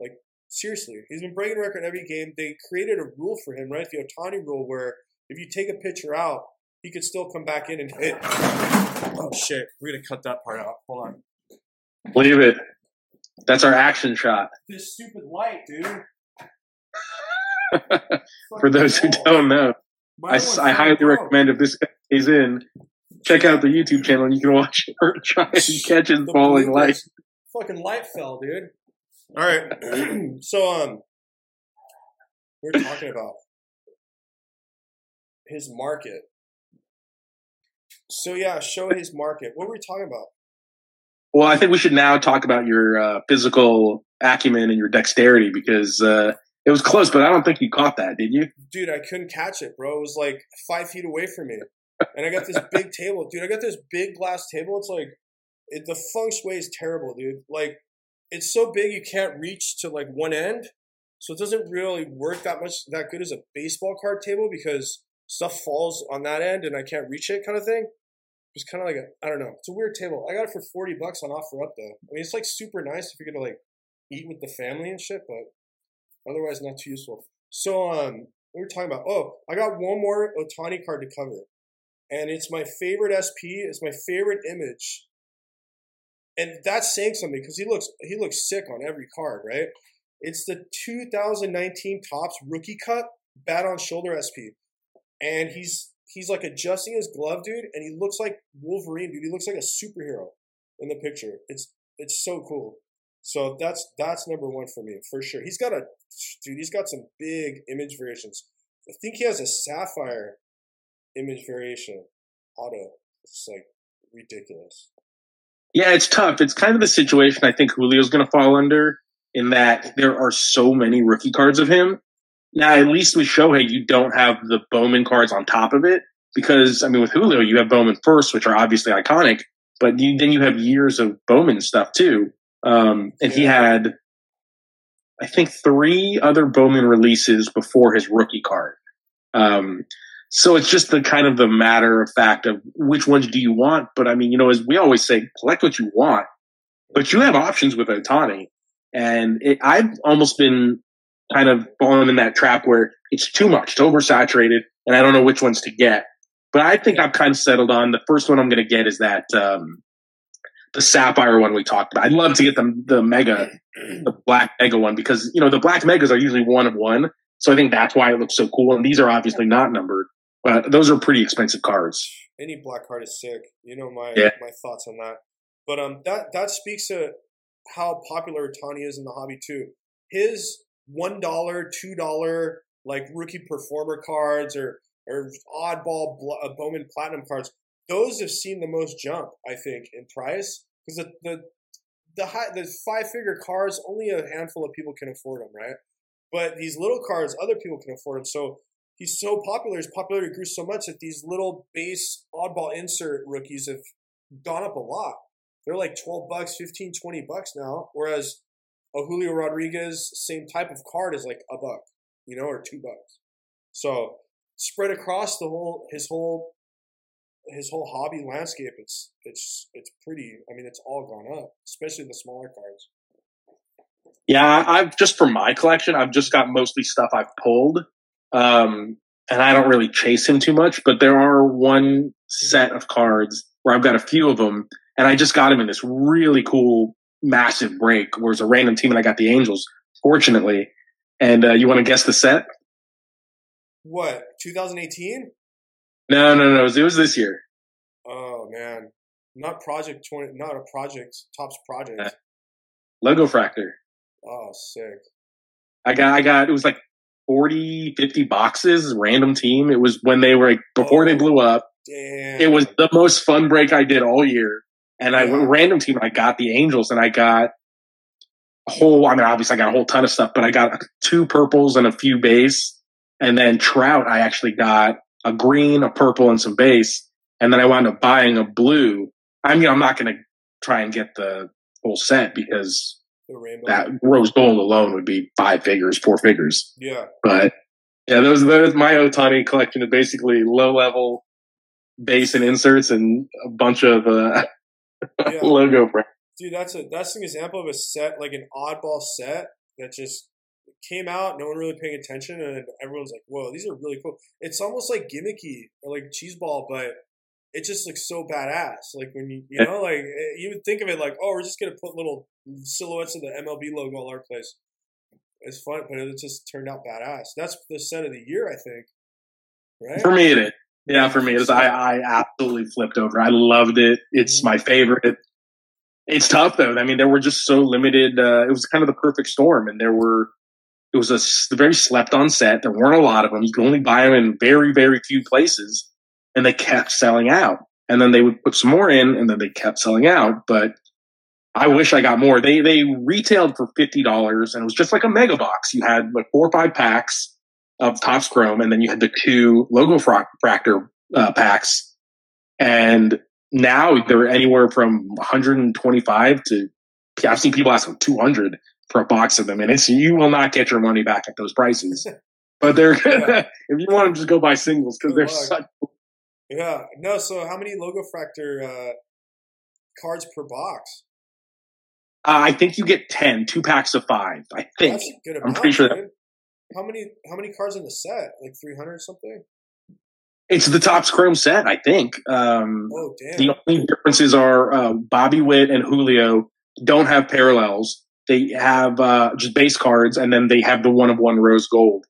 Like seriously, he's been breaking a record every game. They created a rule for him, right? The Ohtani rule, where if you take a pitcher out, he could still come back in and hit. Oh shit, we're gonna cut that part out. Hold on. Leave it. That's our action shot. This stupid light, dude. For those who don't know, My I, I highly recommend if this guy is in, check out the YouTube channel you can watch her try and catch his The falling light. Fucking light fell, dude. All right. so um, we're talking about his market. So yeah, show his market. What were we talking about? Well, I think we should now talk about your uh, physical acumen and your dexterity because uh, it was close, but I don't think you caught that, did you? Dude, I couldn't catch it, bro. It was like five feet away from me, and I got this big table, dude. I got this big glass table. It's like it, the feng shui is terrible, dude. Like it's so big you can't reach to like one end, so it doesn't really work that much that good as a baseball card table because stuff falls on that end and I can't reach it, kind of thing. It's kind of like a I don't know. It's a weird table. I got it for forty bucks on OfferUp though. I mean, it's like super nice if you're gonna like eat with the family and shit, but otherwise not too useful. So um, we were talking about. Oh, I got one more Ohtani card to cover, and it's my favorite SP. It's my favorite image, and that's saying something because he looks he looks sick on every card, right? It's the 2019 Topps Rookie Cut Bat on Shoulder SP, and he's he's like adjusting his glove, dude, and he looks like Wolverine, dude. He looks like a superhero in the picture. It's it's so cool. So that's that's number one for me for sure. He's got a dude. He's got some big image variations. I think he has a sapphire image variation auto. It's like ridiculous. Yeah, it's tough. It's kind of the situation I think Julio's going to fall under in that there are so many rookie cards of him. Now, at least with Shohei, you don't have the Bowman cards on top of it because, I mean, with Julio, you have Bowman first, which are obviously iconic, but you, then you have years of Bowman stuff too. Um, and he had, I think, three other Bowman releases before his rookie card. Um, so it's just the kind of the matter of fact of which ones do you want. But I mean, you know, as we always say, collect what you want, but you have options with Ohtani. And it, I've almost been kind of fallen in that trap where it's too much, it's oversaturated, and I don't know which ones to get. But I think I've kind of settled on the first one I'm going to get is that um, the sapphire one we talked about. I'd love to get the the mega, the black mega one because you know the black megas are usually one of one, so I think that's why it looks so cool. And these are obviously not numbered, but those are pretty expensive cards. Any black card is sick. You know my Yeah. my thoughts on that. But um, that that speaks to how popular Tani is in the hobby too. His one dollar, two dollar like rookie performer cards or or oddball uh, Bowman Platinum cards. Those have seen the most jump, I think, in price because the the the high the five figure cards only a handful of people can afford them, right? But these little cards, other people can afford them. So he's so popular. His popularity grew so much that these little base oddball insert rookies have gone up a lot. They're like 12 bucks, 15, 20 bucks now. Whereas a Julio Rodriguez, same type of card is like a buck, you know, or two bucks. So spread across the whole, his whole, his whole hobby landscape, it's, it's, it's pretty, I mean, it's all gone up, especially the smaller cards. Yeah, I've just for my collection, I've just got mostly stuff I've pulled. Um, and I don't really chase him too much, but there are one set of cards where I've got a few of them, and I just got him in this really cool, massive break where it's a random team, and I got the Angels, fortunately. And uh, you want to guess the set? What, 2018? No, no, no, it was, it was this year. Oh man, not Project 20, not a project, Topps Project. Uh, Logo Fractor. Oh, sick. I got, I got, it was like 40, 50 boxes, random team. It was when they were like, before they oh, blew up. Damn. It was the most fun break I did all year. And I Yeah. random team, I got the Angels and I got a whole, I mean, obviously I got a whole ton of stuff, but I got two purples and a few base. And then Trout, I actually got a green, a purple, and some base. And then I wound up buying a blue. I mean, I'm not going to try and get the whole set because. That rose gold alone would be five figures, four figures. yeah. But yeah, those those my Ohtani collection is basically low level base and inserts and a bunch of uh, Yeah. logo. Brand. Dude, that's a that's an example of a set like an oddball set that just came out, no one really paying attention, and everyone's like, "Whoa, these are really cool." It's almost like gimmicky or like cheeseball, but it just looks so badass. Like when you you know, like eh, you would think of it like, "Oh, we're just gonna put little silhouettes of the MLB logo all our place." It's fun, but it just turned out badass. That's the set of the year, I think. Right? For me, it is. Yeah, for me, it is. I, I absolutely flipped over. I loved it. It's my favorite. It's tough though. I mean, there were just so limited. Uh, it was kind of the perfect storm, and there were. It was a very slept on set. There weren't a lot of them. You could only buy them in very, very few places, and they kept selling out. And then they would put some more in, and then they kept selling out. But I wish I got more. They they retailed for fifty dollars, and it was just like a mega box. You had like four or five packs of Topps Chrome, and then you had the two logo fractor uh, packs. And now they're anywhere from 125 to I've seen people ask for 200 for a box of them, and it's you will not get your money back at those prices. But they're if you want them, just go buy singles because they're such. Yeah. No. So, how many logo fractor uh, cards per box? Uh, I think you get 10, two packs of five. I think. That's a good I'm amount. pretty sure that- How many? How many cards in the set? Like three hundred or something. It's the Topps Chrome set, I think. Um, Oh damn! The only differences are uh, Bobby Witt and Julio don't have parallels. They have uh, just base cards, and then they have the one of one rose gold.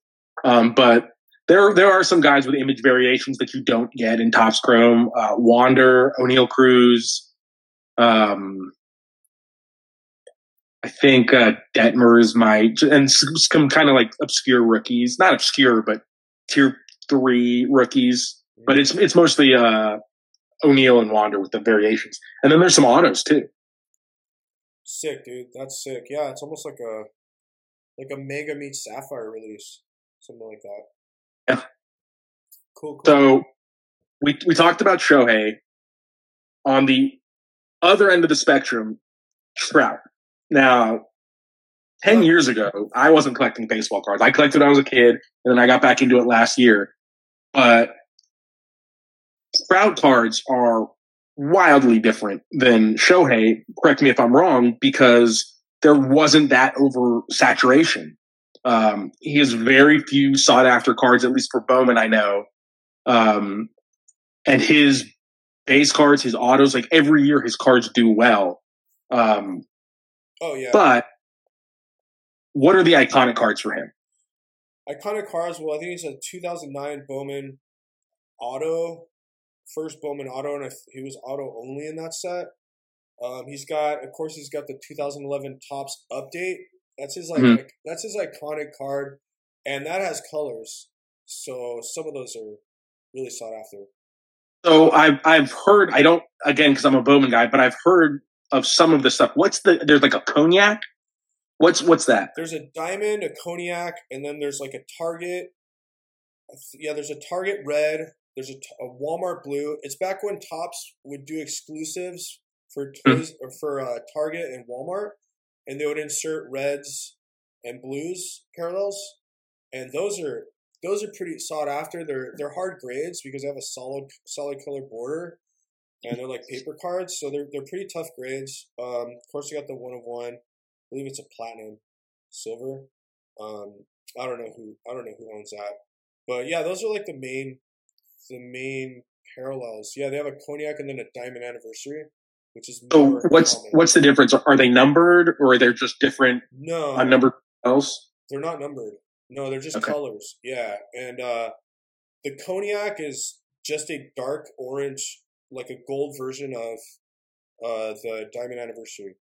Um, but there, there are some guys with image variations that you don't get in Topps Chrome. Uh, Wander, Oneil Cruz, um, I think uh, is my and some, some kind of like obscure rookies, not obscure, but tier three rookies. But it's it's mostly uh, Oneil and Wander with the variations, and then there's some autos too. sick, dude. That's sick. Yeah, it's almost like a like a Mega meets Sapphire release, something like that. Yeah. Cool. cool. So we we talked about Shohei. On the other end of the spectrum, Trout. Now, ten years ago, I wasn't collecting baseball cards. I collected when I was a kid, and then I got back into it last year. But Trout cards are wildly different than Shohei. Correct me if I'm wrong, because there wasn't that oversaturation. Um, he has very few sought after cards, at least for Bowman, I know. Um, and his base cards, his autos, like every year his cards do well. Um, oh yeah. But what are the iconic cards for him? Iconic cards. Well, I think he's a 2009 Bowman auto, first Bowman auto, and he was auto only in that set. Um, he's got, of course, he's got the 2011 Topps update. That's his like, mm-hmm. like that's his iconic card, and that has colors. So some of those are really sought after. So I've I've heard I don't again because I'm a Bowman guy, but I've heard of some of the stuff. What's the there's like a cognac. What's what's that? There's a diamond, a cognac, and then there's like a Target. Yeah, there's a Target red. There's a, a Walmart blue. It's back when Topps would do exclusives for hmm. toys or for uh, Target and Walmart, and they would insert reds and blues parallels, and those are those are pretty sought after. They're they're hard grades because they have a solid solid color border, and they're like paper cards, so they're they're pretty tough grades. Um, of course, you got the one of one. I believe it's a platinum, silver. Um, I don't know who I don't know who owns that, but yeah, those are like the main the main parallels. Yeah, they have a cognac and then a diamond anniversary, which is so. What's common. what's the difference? Are they numbered or are they just different? No, numbered else. They're not numbered. No, they're just okay. colors. Yeah, and uh, the cognac is just a dark orange, like a gold version of uh, the diamond anniversary.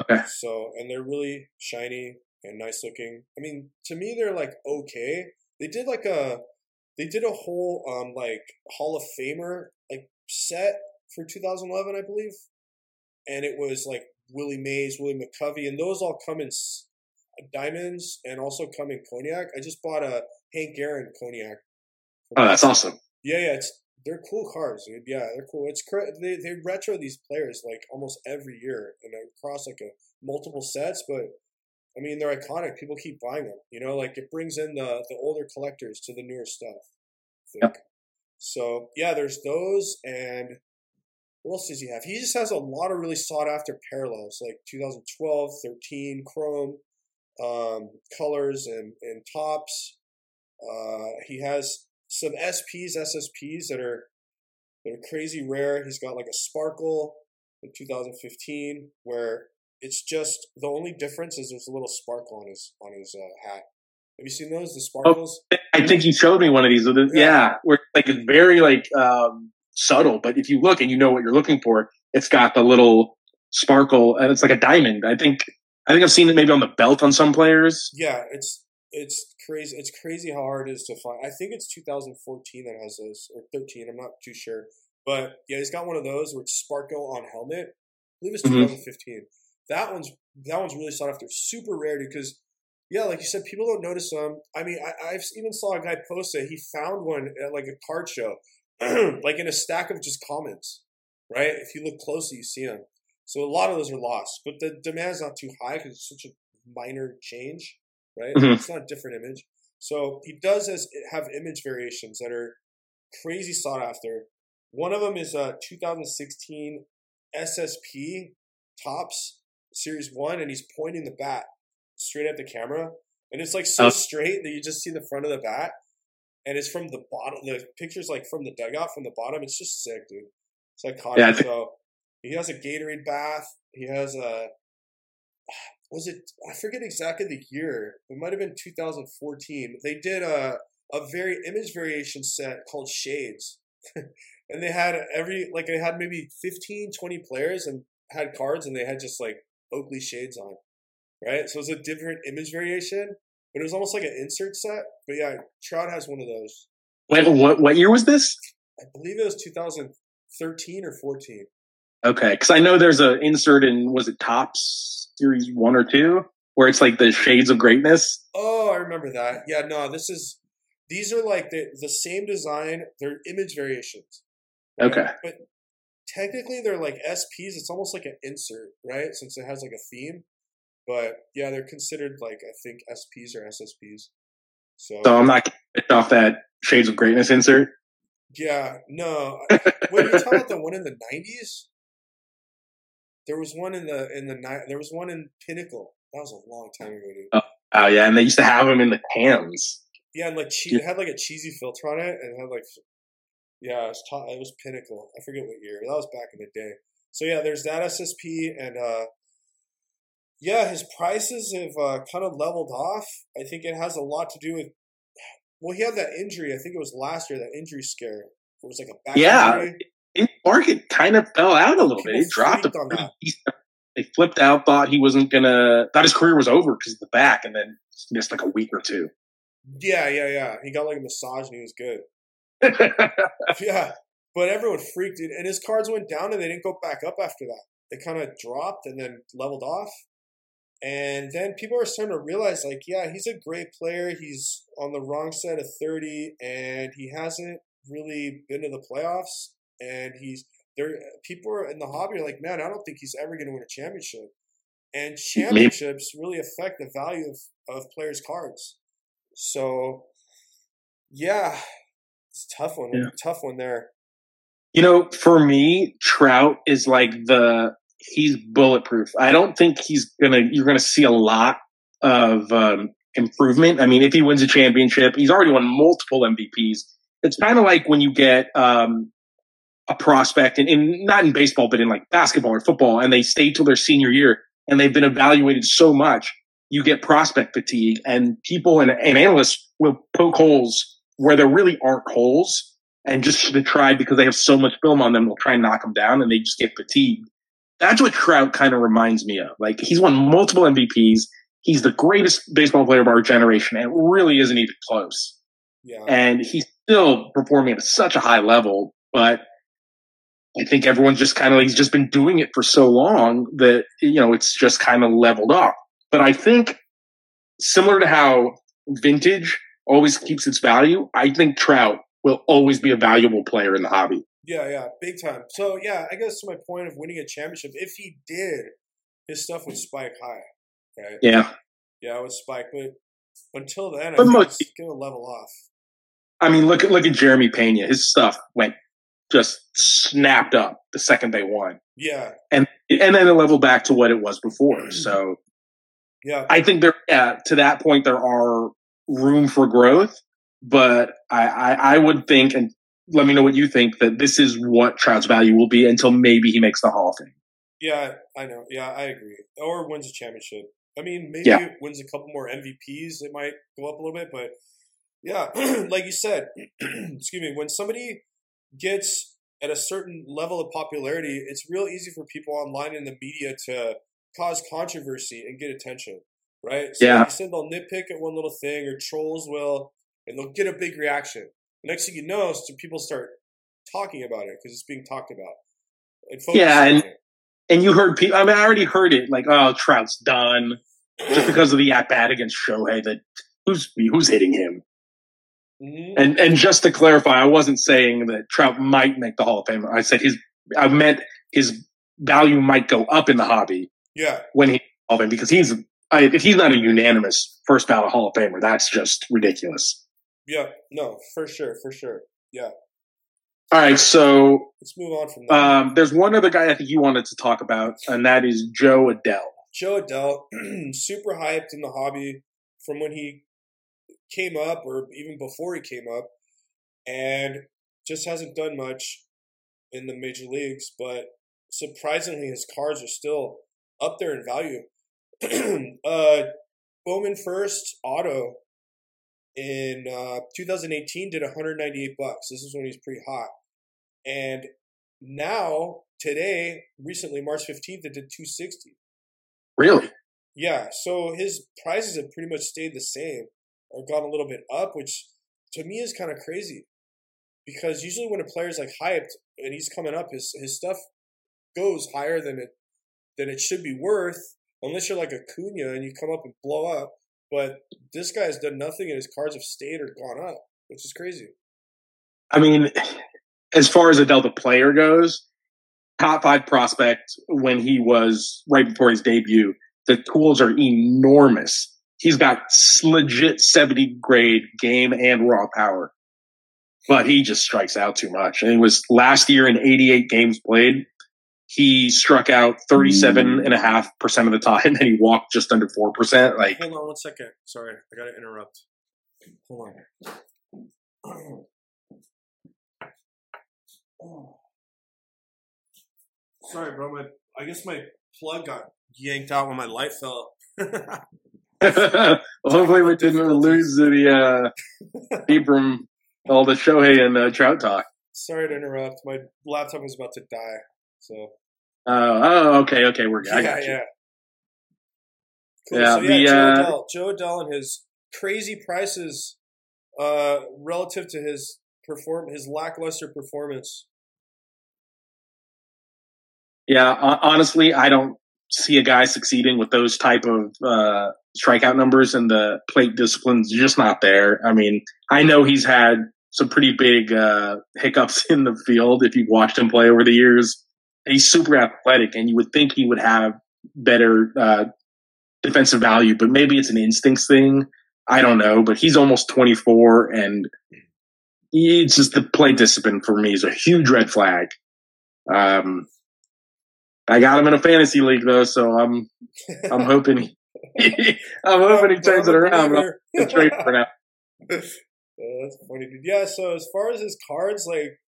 Okay. So, and they're really shiny and nice looking. I mean, to me, they're like okay. They did like a, they did a whole um like Hall of Famer like set for 2011, I believe, and it was like Willie Mays, Willie McCovey, and those all come in diamonds and also come in cognac. I just bought a Hank Aaron cognac. Oh, that's awesome. Yeah, yeah, it's they're cool cards, dude. Yeah, they're cool. It's they they retro these players like almost every year and across like a multiple sets, but I mean they're iconic. People keep buying them. You know, like it brings in the the older collectors to the newer stuff. Yep. So yeah, there's those and what else does he have? He just has a lot of really sought after parallels, like 2012, 13, Chrome, um, colors and, and Topps. Uh, he has some SPs, SSPs that are that are crazy rare. He's got like a sparkle in 2015 where it's just the only difference is there's a little sparkle on his on his uh, hat. Have you seen those? The sparkles? Oh, I think you showed me one of these. Yeah, yeah where like it's very like um, subtle, but if you look and you know what you're looking for, it's got the little sparkle and it's like a diamond. I think I think I've seen it maybe on the belt on some players. Yeah, it's it's crazy. It's crazy how hard it is to find. I think it's 2014 that has those, or 13. I'm not too sure, but yeah, he's got one of those with sparkle on helmet. I believe it's 2015. Mm-hmm. That one's that one's really sought after. Super rare because yeah, like you said, people don't notice them. I mean, I, have even saw a guy post it. He found one at like a card show, like in a stack of just commons. Right? If you look closely, you see them. So a lot of those are lost, but the demand is not too high because it's such a minor change, right? Mm-hmm. It's not a different image. So he does has, have image variations that are crazy sought after. One of them is a 2016 SSP Topps Series One, and he's pointing the bat straight at the camera, and it's like so oh. straight that you just see the front of the bat, and it's from the bottom. The picture's like from the dugout from the bottom. It's just sick, dude. It's iconic. Yeah, so he has a Gatorade bath. He has a was it I forget exactly the year. It might have been 2014. They did a a very image variation set called Shades. and they had every like they had maybe 15 20 players and had cards and they had just like Oakley shades on. Right? So it was a different image variation, but it was almost like an insert set. But yeah, Trout has one of those. Wait, what what year was this? I believe it was 2013 or 14. Okay, because I know there's an insert in was it Topps Series One or Two where it's like the shades of greatness. Oh, I remember that. Yeah, no, this is these are like the the same design. They're image variations. Right? Okay, but technically they're like SPs. It's almost like an insert, right? Since it has like a theme. But yeah, they're considered like I think SPs or SSPs. So, so I'm not off that Shades of Greatness insert. Yeah, no. when you're talking about the one in the '90s, there was one in the in the night. There was one in Pinnacle. That was a long time ago, dude. Oh, Oh yeah, and they used to have them in the cans. Yeah, and like che- it had like a cheesy filter on it, and it had like yeah, it was, ta- it was Pinnacle. I forget what year. That was back in the day. So yeah, there's that SSP, and uh, yeah, his prices have uh, kind of leveled off. I think it has a lot to do with. Well, he had that injury. I think it was last year. That injury scare. It was like a back Yeah. injury. Market kind of fell out a little bit. People It dropped a on that. They flipped out, thought he wasn't gonna, thought his career was over because of the back, and then missed like a week or two. Yeah, yeah, yeah. He got like a massage and he was good. Yeah, but everyone freaked it, and his cards went down, and they didn't go back up after that. They kind of dropped and then leveled off, and then people are starting to realize, like, yeah, he's a great player. He's on the wrong side of thirty, and he hasn't really been to the playoffs. And he's there. People are in the hobby are like, man, I don't think he's ever going to win a championship. And championships really affect the value of, of players' cards. So, yeah, it's a tough one. Yeah. Tough one there. You know, for me, Trout is like the he's bulletproof. I don't think he's gonna. You're gonna see a lot of um, improvement. I mean, if he wins a championship, he's already won multiple MVPs. It's kind of like when you get um, a prospect, in not in baseball, but in like basketball or football, and they stay till their senior year, and they've been evaluated so much, you get prospect fatigue, and people and, and analysts will poke holes where there really aren't holes and just to try because they have so much film on them, they'll try and knock them down and they just get fatigued. That's what Trout kind of reminds me of. Like he's won multiple MVPs. He's the greatest baseball player of our generation and it really isn't even close. Yeah. And he's still performing at such a high level, but I think everyone's just kind of, like he's just been doing it for so long that, you know, it's just kind of leveled off. But I think similar to how vintage always keeps its value, I think Trout will always be a valuable player in the hobby. Yeah, yeah, big time. So yeah, I guess to my point of winning a championship, if he did, his stuff would spike high, right? Yeah. Yeah, it would spike, but until then, I think it's gonna level off. I mean, look at look at Jeremy Pena. His stuff went just snapped up the second they won, Yeah, and and then it leveled back to what it was before. So yeah, I think there, yeah, to that point, there are room for growth. But I, I, I would think, and let me know what you think, that this is what Trout's value will be until maybe he makes the Hall of Fame. yeah. I know. Yeah, I agree. Or wins a championship. I mean, maybe Yeah. it wins a couple more MVPs. It might go up a little bit, but yeah, like you said, excuse me. When somebody gets at a certain level of popularity, it's real easy for people online in the media to cause controversy and get attention, right? So Yeah. like you said they'll nitpick at one little thing, or trolls will, and they'll get a big reaction. The next thing you know, is people start talking about it because it's being talked about. And Yeah, and- And you heard people, I mean, I already heard it like, oh, Trout's done just because of the at bat against Shohei that who's, who's hitting him. Mhm. And and just to clarify, I wasn't saying that Trout might make the Hall of Fame. I said his I meant his value might go up in the hobby Yeah, when he Hall of Fame because he's I, if he's not a unanimous first ballot Hall of Famer, that's just ridiculous. yeah, no, for sure, for sure. Yeah, All right, so let's move on from that. um, there's one other guy I think you wanted to talk about, and that is Jo Adell. Jo Adell, super hyped in the hobby from when he came up, or even before he came up, and just hasn't done much in the major leagues. But surprisingly, his cards are still up there in value. uh, Bowman first auto in uh, 2018 did 198 bucks. This is when he's pretty hot, and now today, recently March 15th, it did 260. Really? Yeah, so his prices have pretty much stayed the same or gone a little bit up, which to me is kind of crazy. Because usually when a player's like hyped and he's coming up, his his stuff goes higher than it than it should be worth, unless you're like a Cunha and you come up and blow up. But this guy's done nothing and his cards have stayed or gone up, which is crazy. I mean, as far as a Delta player goes, top five prospect when he was right before his debut. The tools are enormous. He's got legit 70 grade game and raw power, but he just strikes out too much. And it was last year in 88 games played. he struck out 37.5% mm. of the time and he walked just under 4%. Like, hold on one second. Sorry, I got to interrupt. Hold on. Sorry, bro. My I guess my plug got yanked out when my light fell. hopefully we didn't lose the uh, Abram, all the Shohei and uh, Trout talk. Sorry to interrupt. My laptop was about to die. So. Uh, oh, okay, okay, we're good. I got yeah, you. yeah. Cool. Yeah, so, yeah, the, Jo uh, Adell. Jo Adell and his crazy prices uh, relative to his perform his lackluster performance. Yeah, honestly, I don't see a guy succeeding with those type of uh, strikeout numbers and the plate discipline's just not there. I mean, I know he's had some pretty big uh, hiccups in the field if you've watched him play over the years. He's super athletic, and you would think he would have better uh, defensive value, but maybe it's an instincts thing. I don't know, but he's almost 24, and it's just the play discipline for me is a huge red flag. Um, I got him in a fantasy league though, so I'm I'm hoping I'm hoping he turns it around. But I'm gonna trade for now. Uh, that's funny, dude. Yeah. So as far as his cards, like,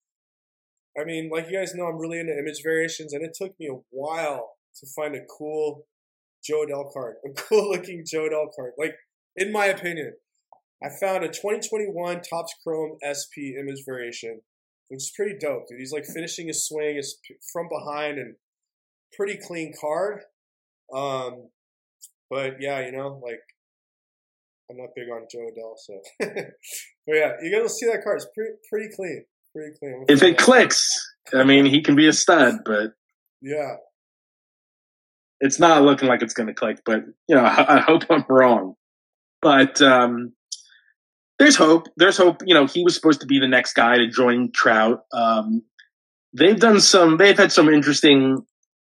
I mean, like you guys know, I'm really into image variations, and it took me a while to find a cool Jo Adell card, a cool looking Jo Adell card. Like, in my opinion, I found a 2021 Topps Chrome SP image variation, which is pretty dope, dude. He's like finishing his swing, is from behind, and pretty clean card. Um, but yeah, you know, like I'm not big on Jo Adell, so. but yeah, you gotta see that card. It's pretty pretty clean, pretty clean. If it clicks, I mean, he can be a stud, but yeah, it's not looking like it's going to click. But you know, I, I hope I'm wrong. But um, there's hope. There's hope. You know, he was supposed to be the next guy to join Trout. Um, they've done some. They've had some interesting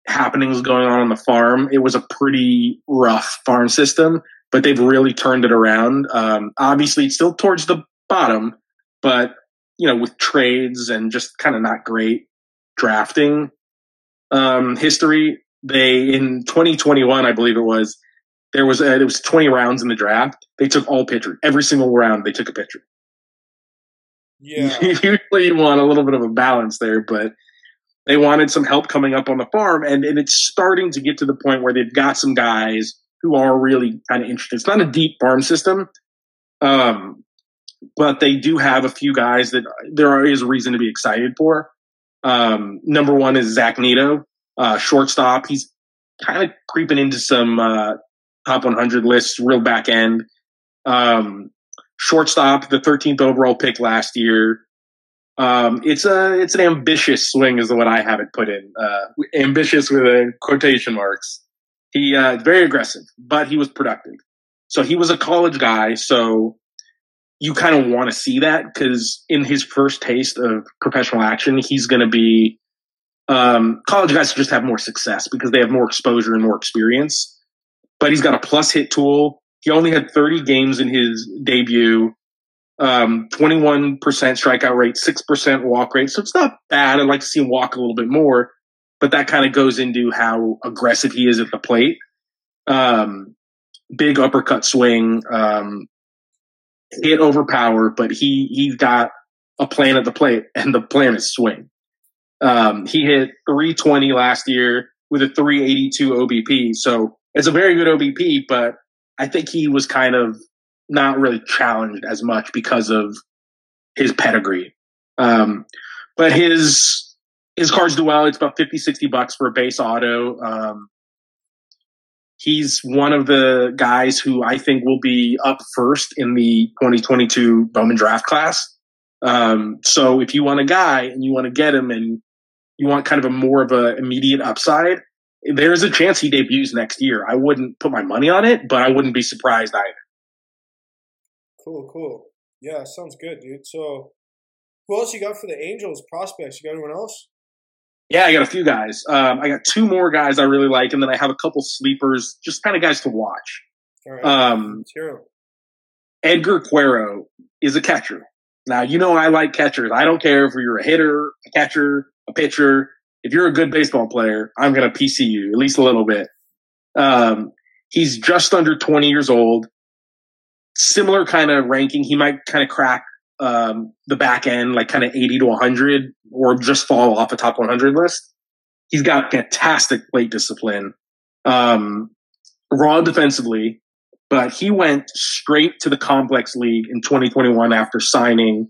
happenings going on on the farm. It was a pretty rough farm system, but they've really turned it around. Um, obviously, it's still towards the bottom, but you know, with trades and just kind of not great drafting um, history, they in 2021, I believe it was, there was a, it was 20 rounds in the draft. They took all pitchers. Every single round, they took a pitcher. yeah, Usually, you want a little bit of a balance there, but they wanted some help coming up on the farm, and, and it's starting to get to the point where they've got some guys who are really kind of interested. It's not a deep farm system, um, but they do have a few guys that there is a reason to be excited for. Um, number one is Zach Neto, uh, shortstop. He's kind of creeping into some uh, top 100 lists, real back end. Um, shortstop, the 13th overall pick last year. Um, it's a it's an ambitious swing, is what I have it put in. Uh, ambitious with a quotation marks. He uh, very aggressive, but he was productive. So he was a college guy. So you kind of want to see that because in his first taste of professional action, he's going to be. Um, college guys just have more success because they have more exposure and more experience. But he's got a plus hit tool. He only had 30 games in his debut um, 21% strikeout rate, 6% walk rate. So it's not bad. I'd like to see him walk a little bit more, but that kind of goes into how aggressive he is at the plate. Um, big uppercut swing, um, hit overpower, but he, he's got a plan at the plate and the plan is swing. Um, he hit 320 last year with a 382 OBP. So it's a very good OBP, but I think he was kind of not really challenged as much because of his pedigree. Um, but his his cards do well. It's about 50, 60 bucks for a base auto. Um, he's one of the guys who I think will be up first in the 2022 Bowman draft class. Um, so if you want a guy and you want to get him and you want kind of a more of a immediate upside, there's a chance he debuts next year. I wouldn't put my money on it, but I wouldn't be surprised either. Cool, cool. Yeah, sounds good, dude. So, who else you got for the Angels prospects? You got anyone else? Yeah, I got a few guys. Um, I got two more guys I really like, and then I have a couple sleepers, just kind of guys to watch. Right, Um, let's hear 'em. Edgar Quero is a catcher. Now, you know I like catchers. I don't care if you're a hitter, a catcher, a pitcher. if you're a good baseball player, I'm going to PC you at least a little bit. Um, he's just under 20 years old. Similar kind of ranking. He might kind of crack um, the back end, like kind of 80 to 100, or just fall off a top 100 list. He's got fantastic plate discipline, um, raw defensively, but he went straight to the complex league in 2021 after signing.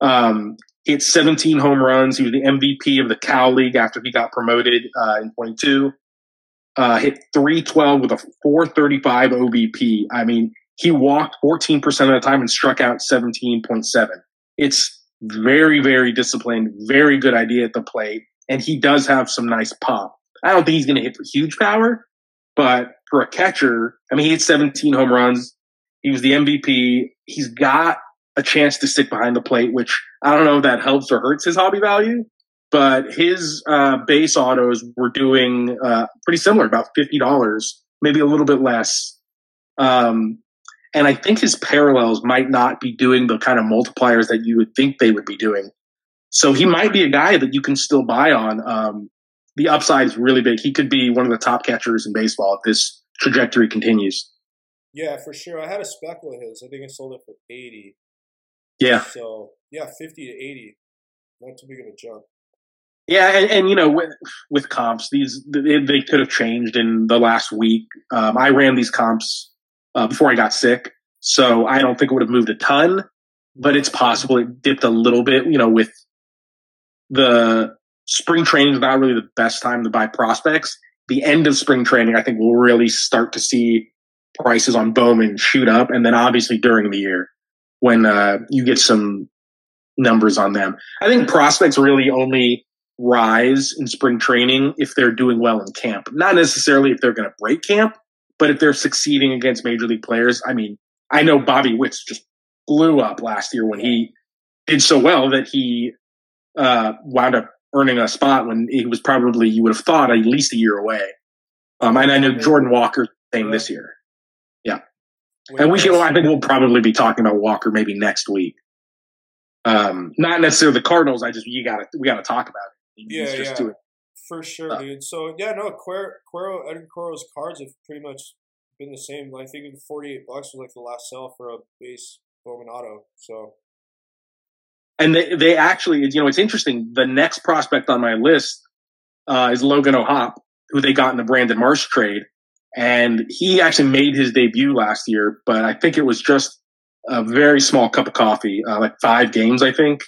Um, he hit 17 home runs. He was the MVP of the Cal League after he got promoted uh, in 22. Uh, hit 312 with a 435 OBP. I mean, he walked 14% of the time and struck out 17.7. It's very, very disciplined, very good idea at the plate. And he does have some nice pop. I don't think he's going to hit for huge power, but for a catcher, I mean, he hit 17 home runs. He was the MVP. He's got a chance to stick behind the plate, which I don't know if that helps or hurts his hobby value. But his uh, base autos were doing uh, pretty similar, about fifty dollars, maybe a little bit less. Um, and I think his parallels might not be doing the kind of multipliers that you would think they would be doing. So he might be a guy that you can still buy on. Um, the upside is really big. He could be one of the top catchers in baseball if this trajectory continues. Yeah, for sure. I had a spec with his. I think I sold it for eighty. Yeah. So yeah, fifty to eighty, not too big of a jump. Yeah, and, and you know, with, with comps, these they, they, could have changed in the last week. Um, I ran these comps uh, before I got sick, so I don't think it would have moved a ton, but it's possible it dipped a little bit. You know, with the spring training is not really the best time to buy prospects. The end of spring training, I think, we'll really start to see prices on Bowman shoot up, and then obviously during the year when uh, you get some numbers on them. I think prospects really only rise in spring training if they're doing well in camp. Not necessarily if they're going to break camp, but if they're succeeding against major league players. I mean, I know Bobby Witts just blew up last year when he did so well that he uh, wound up earning a spot when he was probably you would have thought at least a year away. Um, and I know Jordan Walker thing this year. Yeah, and we can. I think we'll probably be talking about Walker maybe next week. Um, not necessarily the Cardinals. I just you got to we got to talk about it. Yeah, yeah, doing, for sure, uh, dude. So yeah, no, Quero, Edgar Quero's cards have pretty much been the same. I think forty-eight bucks was like the last sell for a base Bowman auto. So, and they they actually, you know, it's interesting. The next prospect on my list uh, is Logan O'Hoppe, who they got in the Brandon Marsh trade, and he actually made his debut last year, but I think it was just a very small cup of coffee, uh, like five games, I think.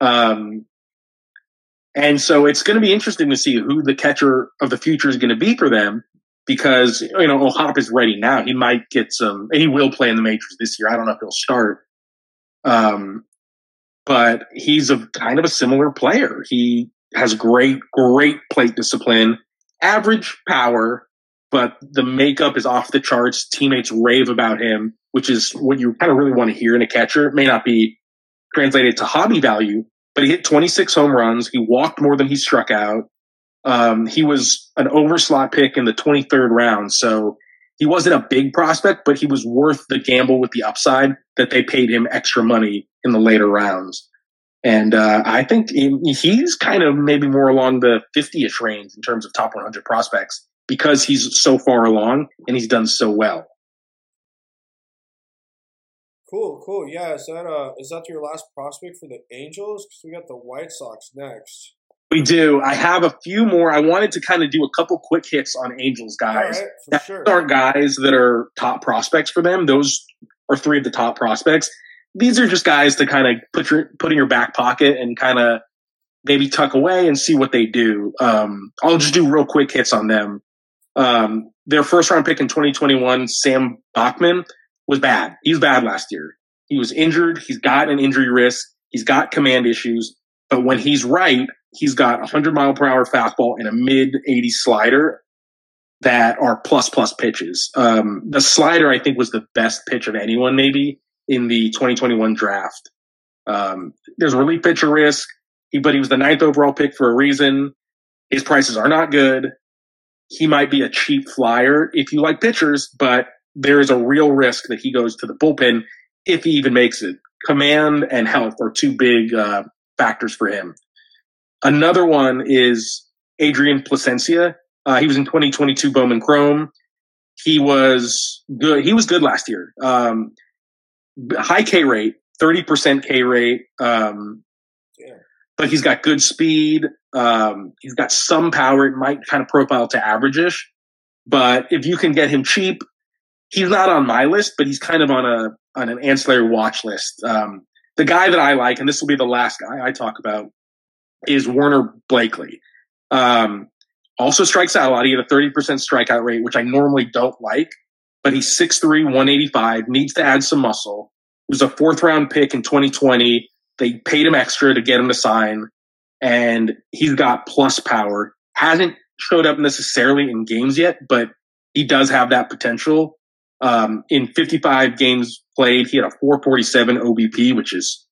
Um, and so it's going to be interesting to see who the catcher of the future is going to be for them because, you know, O'Hoppe is ready now. He might get some, and he will play in the majors this year. I don't know if he'll start. Um, but he's a kind of a similar player. He has great, great plate discipline, average power, but the makeup is off the charts. Teammates rave about him, which is what you kind of really want to hear in a catcher. It may not be translated to hobby value, but he hit 26 home runs. He walked more than he struck out. Um, he was an overslot pick in the 23rd round. So he wasn't a big prospect, but he was worth the gamble with the upside that they paid him extra money in the later rounds. And uh, I think he's kind of maybe more along the 50 ish range in terms of top 100 prospects because he's so far along and he's done so well. Cool, cool. Yeah, is that uh is that your last prospect for the Angels? Because we got the White Sox next. We do. I have a few more. I wanted to kind of do a couple quick hits on Angels guys. Right, that sure. aren't guys that are top prospects for them. Those are three of the top prospects. These are just guys to kind of put your put in your back pocket and kind of maybe tuck away and see what they do. Um, I'll just do real quick hits on them. Um, their first round pick in 2021, Sam Bachman was bad. He was bad last year. He was injured. He's got an injury risk. He's got command issues. But when he's right, he's got a 100 mile per hour fastball and a mid 80 slider that are plus plus pitches. Um, the slider, I think, was the best pitch of anyone, maybe in the 2021 draft. Um, there's relief pitcher risk, but he was the ninth overall pick for a reason. His prices are not good. He might be a cheap flyer if you like pitchers, but there is a real risk that he goes to the bullpen if he even makes it. Command and health are two big uh, factors for him. Another one is Adrian Placencia. Uh, he was in 2022 Bowman Chrome. He was good. He was good last year. Um, high K rate, 30% K rate. Um, but he's got good speed. Um, he's got some power. It might kind of profile to averageish, but if you can get him cheap, he's not on my list, but he's kind of on a on an ancillary watch list. Um, the guy that I like, and this will be the last guy I talk about, is Werner Blakely. Um, also strikes out a lot. He had a 30% strikeout rate, which I normally don't like, but he's 6'3, 185, needs to add some muscle. He was a fourth round pick in 2020. They paid him extra to get him to sign, and he's got plus power. Hasn't showed up necessarily in games yet, but he does have that potential. Um, in 55 games played, he had a 447 OBP, which is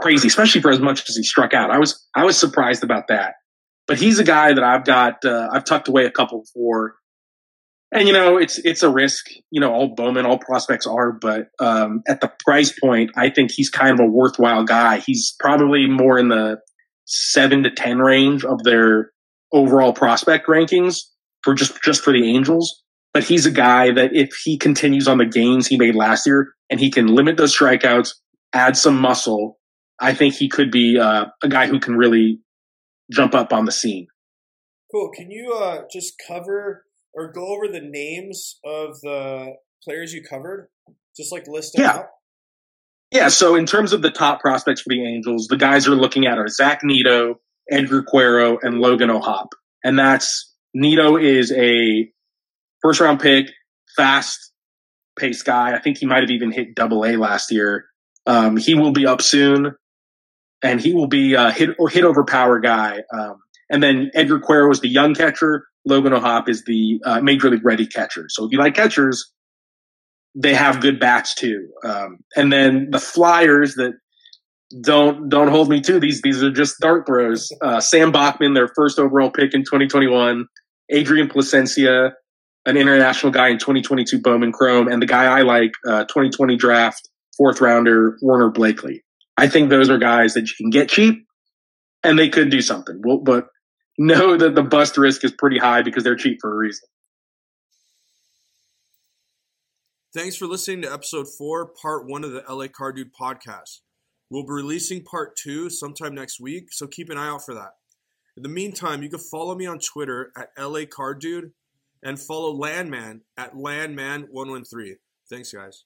crazy, especially for as much as he struck out. I was I was surprised about that. But he's a guy that I've got uh, I've tucked away a couple for and you know, it's it's a risk. You know, all Bowman, all prospects are, but um, at the price point, I think he's kind of a worthwhile guy. He's probably more in the seven to ten range of their overall prospect rankings for just just for the Angels. But he's a guy that if he continues on the gains he made last year and he can limit those strikeouts, add some muscle, I think he could be uh, a guy who can really jump up on the scene. Cool. Can you uh, just cover or go over the names of the players you covered? Just like list them yeah. out. Yeah. So in terms of the top prospects for the Angels, the guys are looking at are Zach Neto, Edgar Quero, and Logan O'Hoppe. And that's Neto is a first round pick, fast pace guy. I think he might have even hit double A last year. Um, he will be up soon, and he will be a hit or hit over power guy. Um, and then Edgar Quero is the young catcher. Logan O'Hoppe is the uh, major league ready catcher. So if you like catchers, they have good bats too. Um, and then the Flyers that don't don't hold me to these. These are just dart throws. Uh, Sam Bachman, their first overall pick in 2021. Adrian Placencia, an international guy in 2022 Bowman Chrome, and the guy I like, uh, 2020 draft fourth rounder Werner Blakely. I think those are guys that you can get cheap, and they could do something. But know that the bust risk is pretty high because they're cheap for a reason. Thanks for listening to episode four, part one of the LA Card Dude podcast. We'll be releasing part two sometime next week, so keep an eye out for that. In the meantime, you can follow me on Twitter at LA Card Dude and follow Landman at Landman113. Thanks, guys.